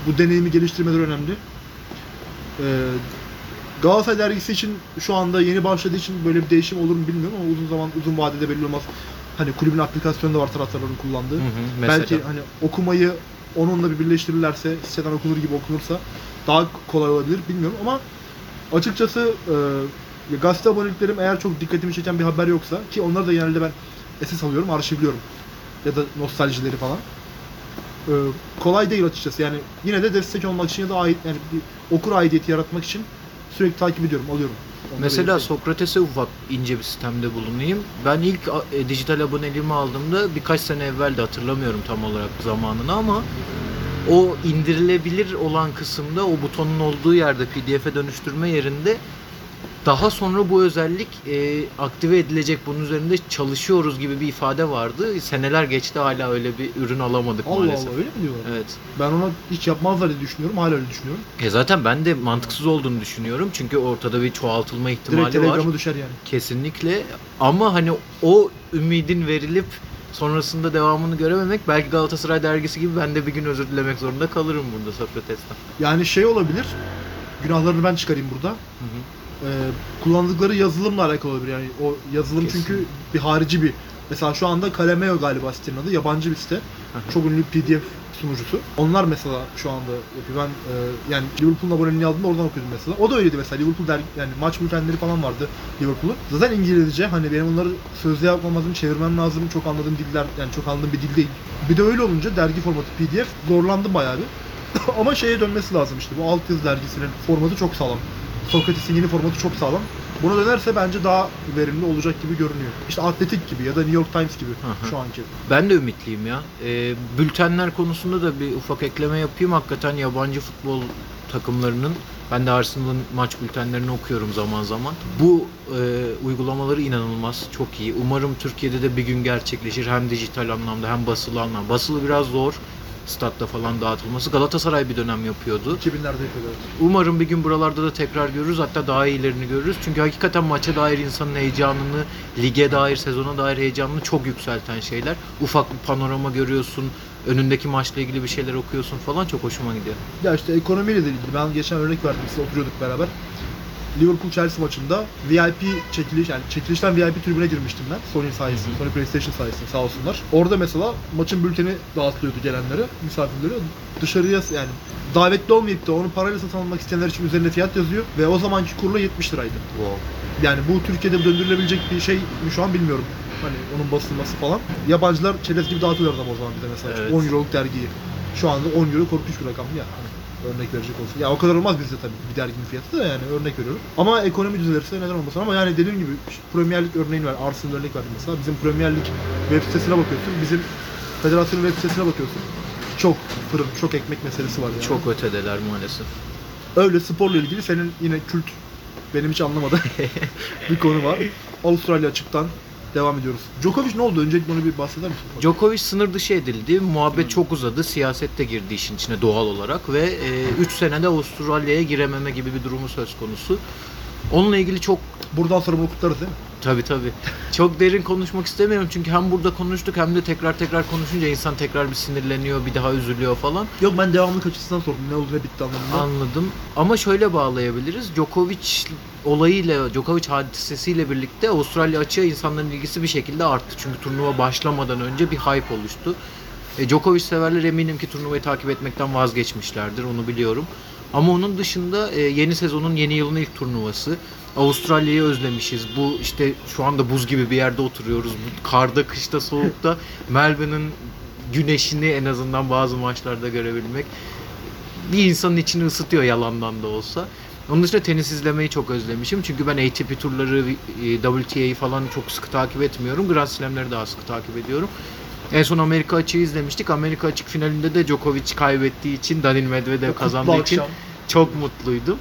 bu deneyimi geliştirmeleri önemli. Ee, Galatasaray dergisi için şu anda yeni başladığı için böyle bir değişim olur mu bilmiyorum ama uzun zaman uzun vadede belli olmaz. Hani kulübün aplikasyonu da var taraftarların kullandığı. Hı hı. Mesela. Belki hani okumayı onunla bir birleştirirlerse, siteden okunur gibi okunursa daha kolay olabilir bilmiyorum ama açıkçası e, gazete aboneliklerim eğer çok dikkatimi çeken bir haber yoksa ki onları da genelde ben esas alıyorum, arşivliyorum ya da nostaljileri falan. E, kolay değil açıkçası yani yine de destek olmak için ya da ait yani bir okur aidiyeti yaratmak için sürekli takip ediyorum, alıyorum. Onları Mesela belirteyim. Sokrates'e ufak ince bir sistemde bulunayım. Ben ilk e, dijital aboneliğimi aldığımda birkaç sene evvel de hatırlamıyorum tam olarak zamanını ama o indirilebilir olan kısımda o butonun olduğu yerde PDF'e dönüştürme yerinde daha sonra bu özellik e, aktive edilecek bunun üzerinde çalışıyoruz gibi bir ifade vardı. Seneler geçti hala öyle bir ürün alamadık Allah maalesef. Allah öyle mi diyorlar? Evet. Ben ona hiç yapmazlar diye düşünüyorum, hala öyle düşünüyorum. E zaten ben de mantıksız olduğunu düşünüyorum. Çünkü ortada bir çoğaltılma Direkt ihtimali var. telegramı düşer yani. Kesinlikle ama hani o ümidin verilip sonrasında devamını görememek belki Galatasaray dergisi gibi ben de bir gün özür dilemek zorunda kalırım burada Sokrates'ten. Yani şey olabilir, günahlarını ben çıkarayım burada. Ee, kullandıkları yazılımla alakalı olabilir. Yani o yazılım Kesin. çünkü bir harici bir. Mesela şu anda Kalemeo galiba sitenin adı. Yabancı bir site. Çok ünlü PDF sunucusu. Onlar mesela şu anda yapıyor. Ben e, yani Liverpool'un aboneliğini aldığımda oradan okuyordum mesela. O da öyleydi mesela. Liverpool der, yani maç bültenleri falan vardı Liverpool'un. Zaten İngilizce. Hani benim onları sözlü yapmam lazım, çevirmem lazım. Çok anladığım diller, yani çok anladığım bir dil değil. Bir de öyle olunca dergi formatı PDF zorlandım bayağı bir. (laughs) Ama şeye dönmesi lazım işte. Bu alt yazı dergisinin formatı çok sağlam. Sokrates'in yeni formatı çok sağlam. Buna dönerse bence daha verimli olacak gibi görünüyor. İşte Atletik gibi ya da New York Times gibi Hı hı. şu anki. Ben de ümitliyim ya. Ee, bültenler konusunda da bir ufak ekleme yapayım. Hakikaten yabancı futbol takımlarının ben de Arsenal'ın maç bültenlerini okuyorum zaman zaman. Bu e, uygulamaları inanılmaz, çok iyi. Umarım Türkiye'de de bir gün gerçekleşir. Hem dijital anlamda hem basılı anlamda. Basılı biraz zor. Statta falan dağıtılması. Galatasaray bir dönem yapıyordu. 2000'lerde yapıyorlar. Umarım bir gün buralarda da tekrar görürüz. Hatta daha iyilerini görürüz. Çünkü hakikaten maça dair insanın heyecanını, lige dair, sezona dair heyecanını çok yükselten şeyler. Ufak bir panorama görüyorsun. Önündeki maçla ilgili bir şeyler okuyorsun falan çok hoşuma gidiyor. Ya işte ekonomiyle de ilgili. Ben geçen örnek verdim size oturuyorduk beraber. Liverpool Chelsea maçında VIP çekiliş yani çekilişten VIP tribüne girmiştim ben Sony sayesinde, Sony PlayStation sayesinde sağ olsunlar. Orada mesela maçın bülteni dağıtılıyordu gelenlere, misafirlere. Dışarıya yani davetli olmayıp da onu parayla satın almak isteyenler için üzerinde fiyat yazıyor ve o zamanki kurla 70 liraydı. Wow. Yani bu Türkiye'de döndürülebilecek bir şey mi şu an bilmiyorum. Hani onun basılması falan. Yabancılar çerez gibi dağıtıyorlar o zaman bir de mesela. Evet. 10 euroluk dergiyi. Şu anda 10 euro korkunç bir rakam ya. Hani örnek verecek olsun. Ya o kadar olmaz bizde tabii bir derginin fiyatı da yani örnek veriyorum. Ama ekonomi düzelirse neden olmasın ama yani dediğim gibi Premier Lig örneğini ver. Arsenal örnek verdim mesela. Bizim Premier Lig web sitesine bakıyorsun. Bizim federasyonun web sitesine bakıyorsun. Çok fırın, çok ekmek meselesi var yani. Çok ötedeler maalesef. Öyle sporla ilgili senin yine kült benim hiç anlamadığım (laughs) bir konu var. Avustralya açıktan devam ediyoruz. Djokovic ne oldu? Öncelikle onu bir bahseder misin? Djokovic sınır dışı edildi. Muhabbet çok uzadı. Siyaset de girdi işin içine doğal olarak ve 3 senede Avustralya'ya girememe gibi bir durumu söz konusu. Onunla ilgili çok Buradan sonra bunu kutlarız değil mi? Tabii tabii. Çok derin konuşmak istemiyorum çünkü hem burada konuştuk hem de tekrar tekrar konuşunca insan tekrar bir sinirleniyor, bir daha üzülüyor falan. Yok ben devamlık açısından sordum. Ne oldu ne bitti anlamında. Anladım. Ama şöyle bağlayabiliriz. Djokovic olayıyla, Djokovic hadisesiyle birlikte Avustralya açığa insanların ilgisi bir şekilde arttı. Çünkü turnuva başlamadan önce bir hype oluştu. E, Djokovic severler eminim ki turnuvayı takip etmekten vazgeçmişlerdir. Onu biliyorum. Ama onun dışında e, yeni sezonun yeni yılın ilk turnuvası. Avustralya'yı özlemişiz. Bu işte şu anda buz gibi bir yerde oturuyoruz. Bu karda, kışta, soğukta Melbourne'ın güneşini en azından bazı maçlarda görebilmek bir insanın içini ısıtıyor yalandan da olsa. Onun dışında tenis izlemeyi çok özlemişim. Çünkü ben ATP turları, e, WTA'yı falan çok sıkı takip etmiyorum. Grand Slam'leri daha sıkı takip ediyorum. En son Amerika açığı izlemiştik. Amerika açık finalinde de Djokovic kaybettiği için, Daniil Medvedev kazandığı için çok mutluydum.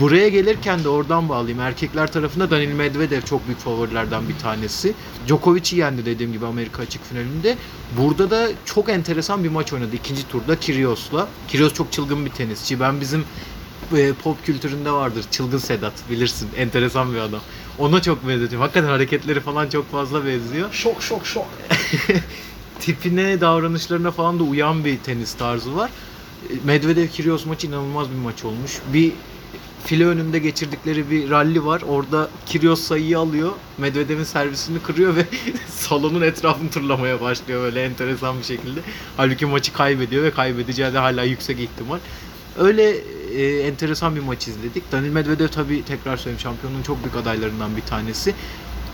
Buraya gelirken de oradan bağlayayım. Erkekler tarafında Daniil Medvedev çok büyük favorilerden bir tanesi. Djokovic'i yendi dediğim gibi Amerika açık finalinde. Burada da çok enteresan bir maç oynadı ikinci turda Kyrgios'la. Kyrgios çok çılgın bir tenisçi. Ben bizim e, pop kültüründe vardır. Çılgın Sedat bilirsin. Enteresan bir adam. Ona çok benzetiyorum. Hakikaten hareketleri falan çok fazla benziyor. Şok şok şok. (laughs) Tipine, davranışlarına falan da uyan bir tenis tarzı var. Medvedev Kyrgios maçı inanılmaz bir maç olmuş. Bir file önünde geçirdikleri bir ralli var. Orada Kyrgios sayıyı alıyor. Medvedev'in servisini kırıyor ve (laughs) salonun etrafını turlamaya başlıyor böyle enteresan bir şekilde. Halbuki maçı kaybediyor ve kaybedeceği de hala yüksek ihtimal. Öyle e, enteresan bir maç izledik. Daniil Medvedev tabii tekrar söyleyeyim şampiyonun çok büyük adaylarından bir tanesi.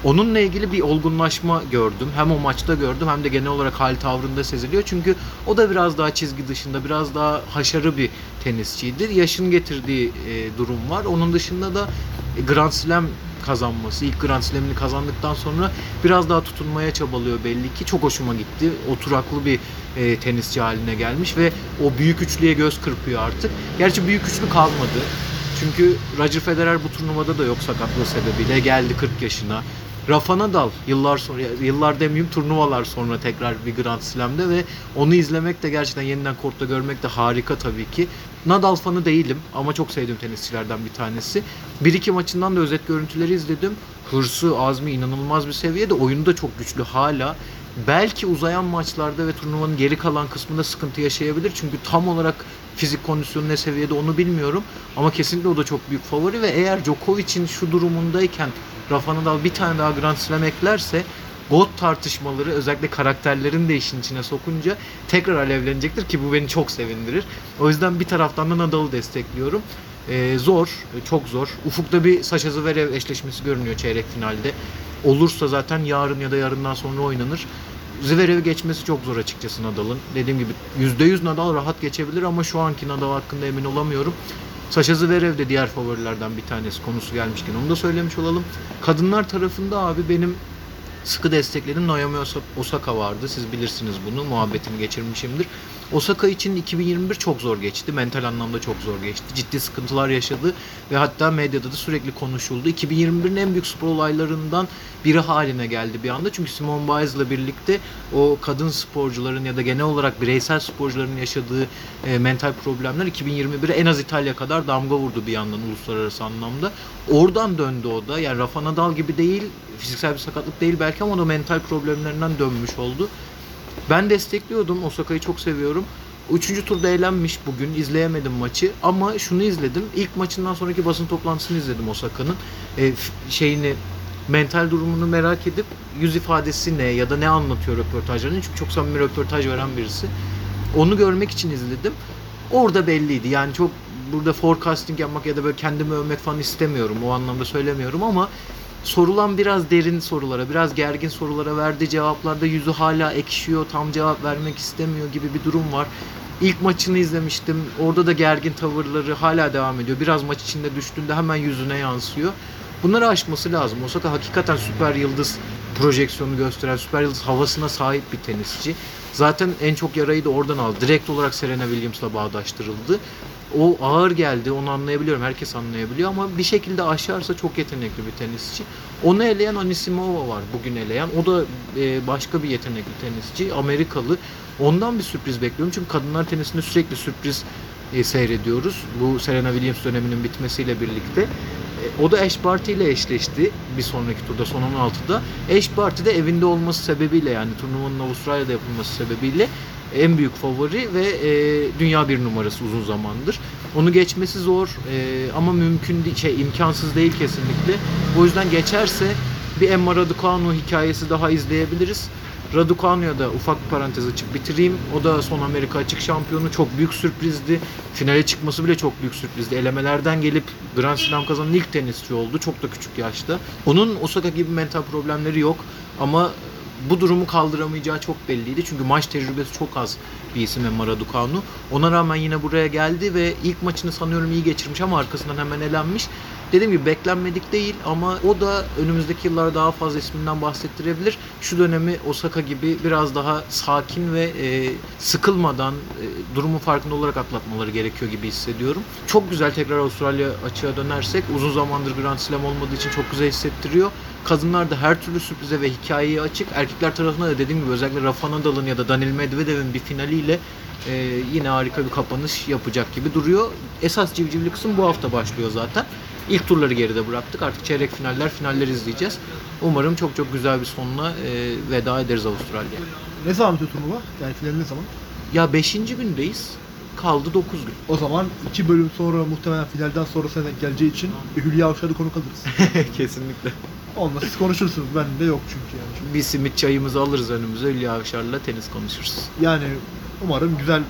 Onunla ilgili bir olgunlaşma gördüm. Hem o maçta gördüm hem de genel olarak hal tavrında seziliyor. Çünkü o da biraz daha çizgi dışında, biraz daha haşarı bir tenisçiydi. Yaşın getirdiği e, durum var. Onun dışında da e, Grand Slam kazanması, ilk Grand Slam'ini kazandıktan sonra biraz daha tutunmaya çabalıyor belli ki. Çok hoşuma gitti. Oturaklı bir e, tenisçi haline gelmiş ve o büyük üçlüye göz kırpıyor artık. Gerçi büyük üçlü kalmadı. Çünkü Roger Federer bu turnuvada da yok sakatlığı sebebiyle. Geldi 40 yaşına. Rafa Nadal yıllar sonra, yıllar demeyeyim turnuvalar sonra tekrar bir Grand Slam'de ve onu izlemek de gerçekten yeniden kortta görmek de harika tabii ki. Nadal fanı değilim ama çok sevdiğim tenisçilerden bir tanesi. Bir iki maçından da özet görüntüleri izledim. Hırsı, azmi inanılmaz bir seviyede. Oyunu da çok güçlü hala. Belki uzayan maçlarda ve turnuvanın geri kalan kısmında sıkıntı yaşayabilir. Çünkü tam olarak fizik kondisyonu ne seviyede onu bilmiyorum. Ama kesinlikle o da çok büyük favori ve eğer Djokovic'in şu durumundayken Rafa Nadal bir tane daha Grand Slam eklerse GOAT tartışmaları özellikle karakterlerin de işin içine sokunca tekrar alevlenecektir ki bu beni çok sevindirir. O yüzden bir taraftan da Nadal'ı destekliyorum. Ee, zor, çok zor. Ufukta bir Sasha Zverev eşleşmesi görünüyor çeyrek finalde. Olursa zaten yarın ya da yarından sonra oynanır. Zverev'i geçmesi çok zor açıkçası Nadal'ın. Dediğim gibi %100 Nadal rahat geçebilir ama şu anki Nadal hakkında emin olamıyorum. Sasha Zverev de diğer favorilerden bir tanesi konusu gelmişken onu da söylemiş olalım. Kadınlar tarafında abi benim sıkı desteklediğim Naomi Osa- Osaka vardı. Siz bilirsiniz bunu. Muhabbetini geçirmişimdir. Osaka için 2021 çok zor geçti. Mental anlamda çok zor geçti. Ciddi sıkıntılar yaşadı ve hatta medyada da sürekli konuşuldu. 2021'in en büyük spor olaylarından biri haline geldi bir anda. Çünkü Simone Biles'la birlikte o kadın sporcuların ya da genel olarak bireysel sporcuların yaşadığı e, mental problemler 2021'e en az İtalya kadar damga vurdu bir yandan uluslararası anlamda. Oradan döndü o da. Yani Rafa Nadal gibi değil, fiziksel bir sakatlık değil belki ama o da mental problemlerinden dönmüş oldu. Ben destekliyordum. Osaka'yı çok seviyorum. Üçüncü turda eğlenmiş bugün. izleyemedim maçı. Ama şunu izledim. İlk maçından sonraki basın toplantısını izledim Osaka'nın. E, şeyini mental durumunu merak edip yüz ifadesi ne ya da ne anlatıyor röportajlarını. Çünkü çok samimi röportaj veren birisi. Onu görmek için izledim. Orada belliydi. Yani çok burada forecasting yapmak ya da böyle kendimi övmek falan istemiyorum. O anlamda söylemiyorum ama sorulan biraz derin sorulara, biraz gergin sorulara verdiği cevaplarda yüzü hala ekşiyor, tam cevap vermek istemiyor gibi bir durum var. İlk maçını izlemiştim. Orada da gergin tavırları hala devam ediyor. Biraz maç içinde düştüğünde hemen yüzüne yansıyor. Bunları aşması lazım. Osaka hakikaten süper yıldız projeksiyonu gösteren, süper yıldız havasına sahip bir tenisçi. Zaten en çok yarayı da oradan aldı. Direkt olarak Serena Williams'la bağdaştırıldı. O ağır geldi, onu anlayabiliyorum. Herkes anlayabiliyor ama bir şekilde aşarsa çok yetenekli bir tenisçi. Onu eleyen Anisimova var bugün eleyen. O da e, başka bir yetenekli tenisçi. Amerikalı. Ondan bir sürpriz bekliyorum. Çünkü kadınlar tenisinde sürekli sürpriz e, seyrediyoruz. Bu Serena Williams döneminin bitmesiyle birlikte. E, o da Ash Barty ile eşleşti bir sonraki turda son 16'da. Ash Barty de evinde olması sebebiyle yani turnuvanın Avustralya'da yapılması sebebiyle en büyük favori ve e, dünya bir numarası uzun zamandır. Onu geçmesi zor e, ama mümkün değil, şey imkansız değil kesinlikle. O yüzden geçerse bir Emma Raducanu hikayesi daha izleyebiliriz. Raducanu'ya da ufak parantez açıp bitireyim. O da son Amerika açık şampiyonu. Çok büyük sürprizdi. Finale çıkması bile çok büyük sürprizdi. Elemelerden gelip Grand Slam kazanan ilk tenisçi oldu. Çok da küçük yaşta. Onun Osaka gibi mental problemleri yok. Ama bu durumu kaldıramayacağı çok belliydi. Çünkü maç tecrübesi çok az bir isim Emma Raducanu. Ona rağmen yine buraya geldi ve ilk maçını sanıyorum iyi geçirmiş ama arkasından hemen elenmiş. Dediğim gibi beklenmedik değil ama o da önümüzdeki yıllar daha fazla isminden bahsettirebilir. Şu dönemi Osaka gibi biraz daha sakin ve e, sıkılmadan e, durumun farkında olarak atlatmaları gerekiyor gibi hissediyorum. Çok güzel tekrar Avustralya açığa dönersek uzun zamandır Grand Slam olmadığı için çok güzel hissettiriyor. Kadınlar da her türlü sürprize ve hikayeye açık. Erkekler tarafında da dediğim gibi özellikle Rafa Nadal'ın ya da Daniil Medvedev'in bir finaliyle e, yine harika bir kapanış yapacak gibi duruyor. Esas civcivli kısım bu hafta başlıyor zaten. İlk turları geride bıraktık. Artık çeyrek finaller, finaller izleyeceğiz. Umarım çok çok güzel bir sonla e, veda ederiz Avustralya'ya. Ne zaman bitiyor turnuva? Yani final ne zaman? Ya 5. gündeyiz. Kaldı 9 gün. O zaman iki bölüm sonra muhtemelen finalden sonra sana geleceği için Hülya Avşar'ı konuk alırız. (laughs) Kesinlikle. Onunla siz konuşursunuz. Ben de yok çünkü yani. Bir simit çayımızı alırız önümüze. Hülya Avşar'la tenis konuşuruz. Yani umarım güzel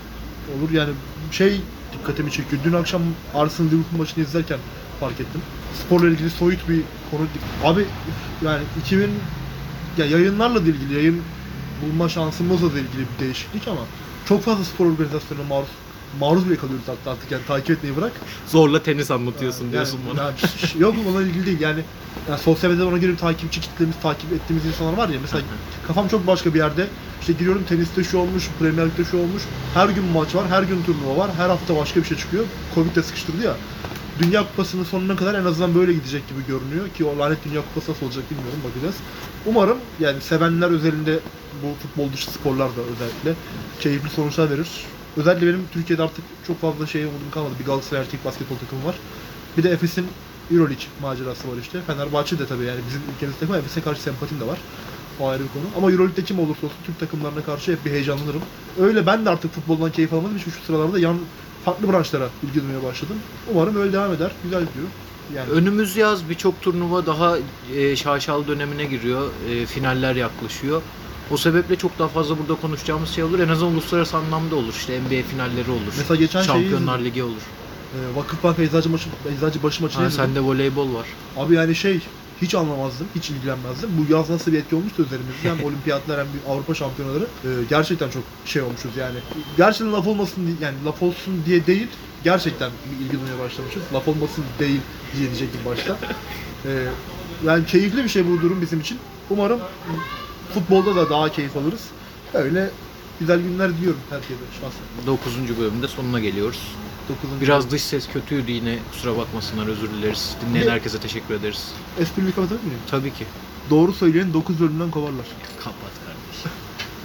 olur. Yani şey dikkatimi çekiyor. Dün akşam Arsenal Liverpool maçını izlerken fark ettim. Sporla ilgili soyut bir konu. Abi yani 2000 ya yayınlarla da ilgili yayın bulma şansımızla da ilgili bir değişiklik ama çok fazla spor organizasyonuna maruz maruz bile kalıyoruz hatta artık yani takip etmeyi bırak. Zorla tenis anlatıyorsun Yani- diyorsun bana. yani ş- ş- yok onunla ilgili değil yani, yani sosyal medyada ona girip takipçi kitlemiz takip ettiğimiz insanlar var ya mesela kafam çok başka bir yerde işte giriyorum teniste şu olmuş, Premier Lig'de şu olmuş her gün maç var, her gün turnuva var, her hafta başka bir şey çıkıyor. Covid de sıkıştırdı ya. Dünya Kupası'nın sonuna kadar en azından böyle gidecek gibi görünüyor ki o lanet Dünya Kupası nasıl olacak bilmiyorum bakacağız. Umarım yani sevenler özelinde bu futbol dışı sporlar da özellikle keyifli sonuçlar verir. Özellikle benim Türkiye'de artık çok fazla şeye umudum kalmadı. Bir Galatasaray erkek basketbol takımı var. Bir de Efes'in Euroleague macerası var işte. Fenerbahçe de tabii yani bizim ülkemizde takım Efes'e karşı sempatim de var. O ayrı bir konu. Ama Euroleague'de kim olursa olsun Türk takımlarına karşı hep bir heyecanlanırım. Öyle ben de artık futboldan keyif almadığım için şu sıralarda yan farklı branşlara ilgi duymaya başladım. Umarım öyle devam eder. Güzel gidiyor. Yani Önümüz yaz birçok turnuva daha e, şaşalı dönemine giriyor. E, finaller yaklaşıyor. O sebeple çok daha fazla burada konuşacağımız şey olur. En azından uluslararası anlamda olur. İşte NBA finalleri olur. Mesela geçen şeyi Şampiyonlar izledim. Ligi olur. e, Vakıfbank Eczacı, maçı, Eczacıbaşı maçını Ha, izledim. sende voleybol var. Abi yani şey hiç anlamazdım, hiç ilgilenmezdim. Bu yaz nasıl bir etki olmuştu üzerimizde hem (laughs) olimpiyatlar hem Avrupa şampiyonaları. Ee, gerçekten çok şey olmuşuz yani. Gerçekten laf olmasın diye, yani laf olsun diye değil, gerçekten ilgi duymaya başlamışız. Laf olmasın değil diye diyecektim başta. Ee, yani keyifli bir şey bu durum bizim için. Umarım futbolda da daha keyif alırız. Öyle güzel günler diliyorum herkese şahsen. 9. bölümde sonuna geliyoruz. 9. Biraz dış ses kötüydü yine kusura bakmasınlar özür dileriz. Dinleyen herkese teşekkür ederiz. esprimi kapatabilir miyim? Tabii ki. Doğru söyleyen 9 bölümden kovarlar. Kapat.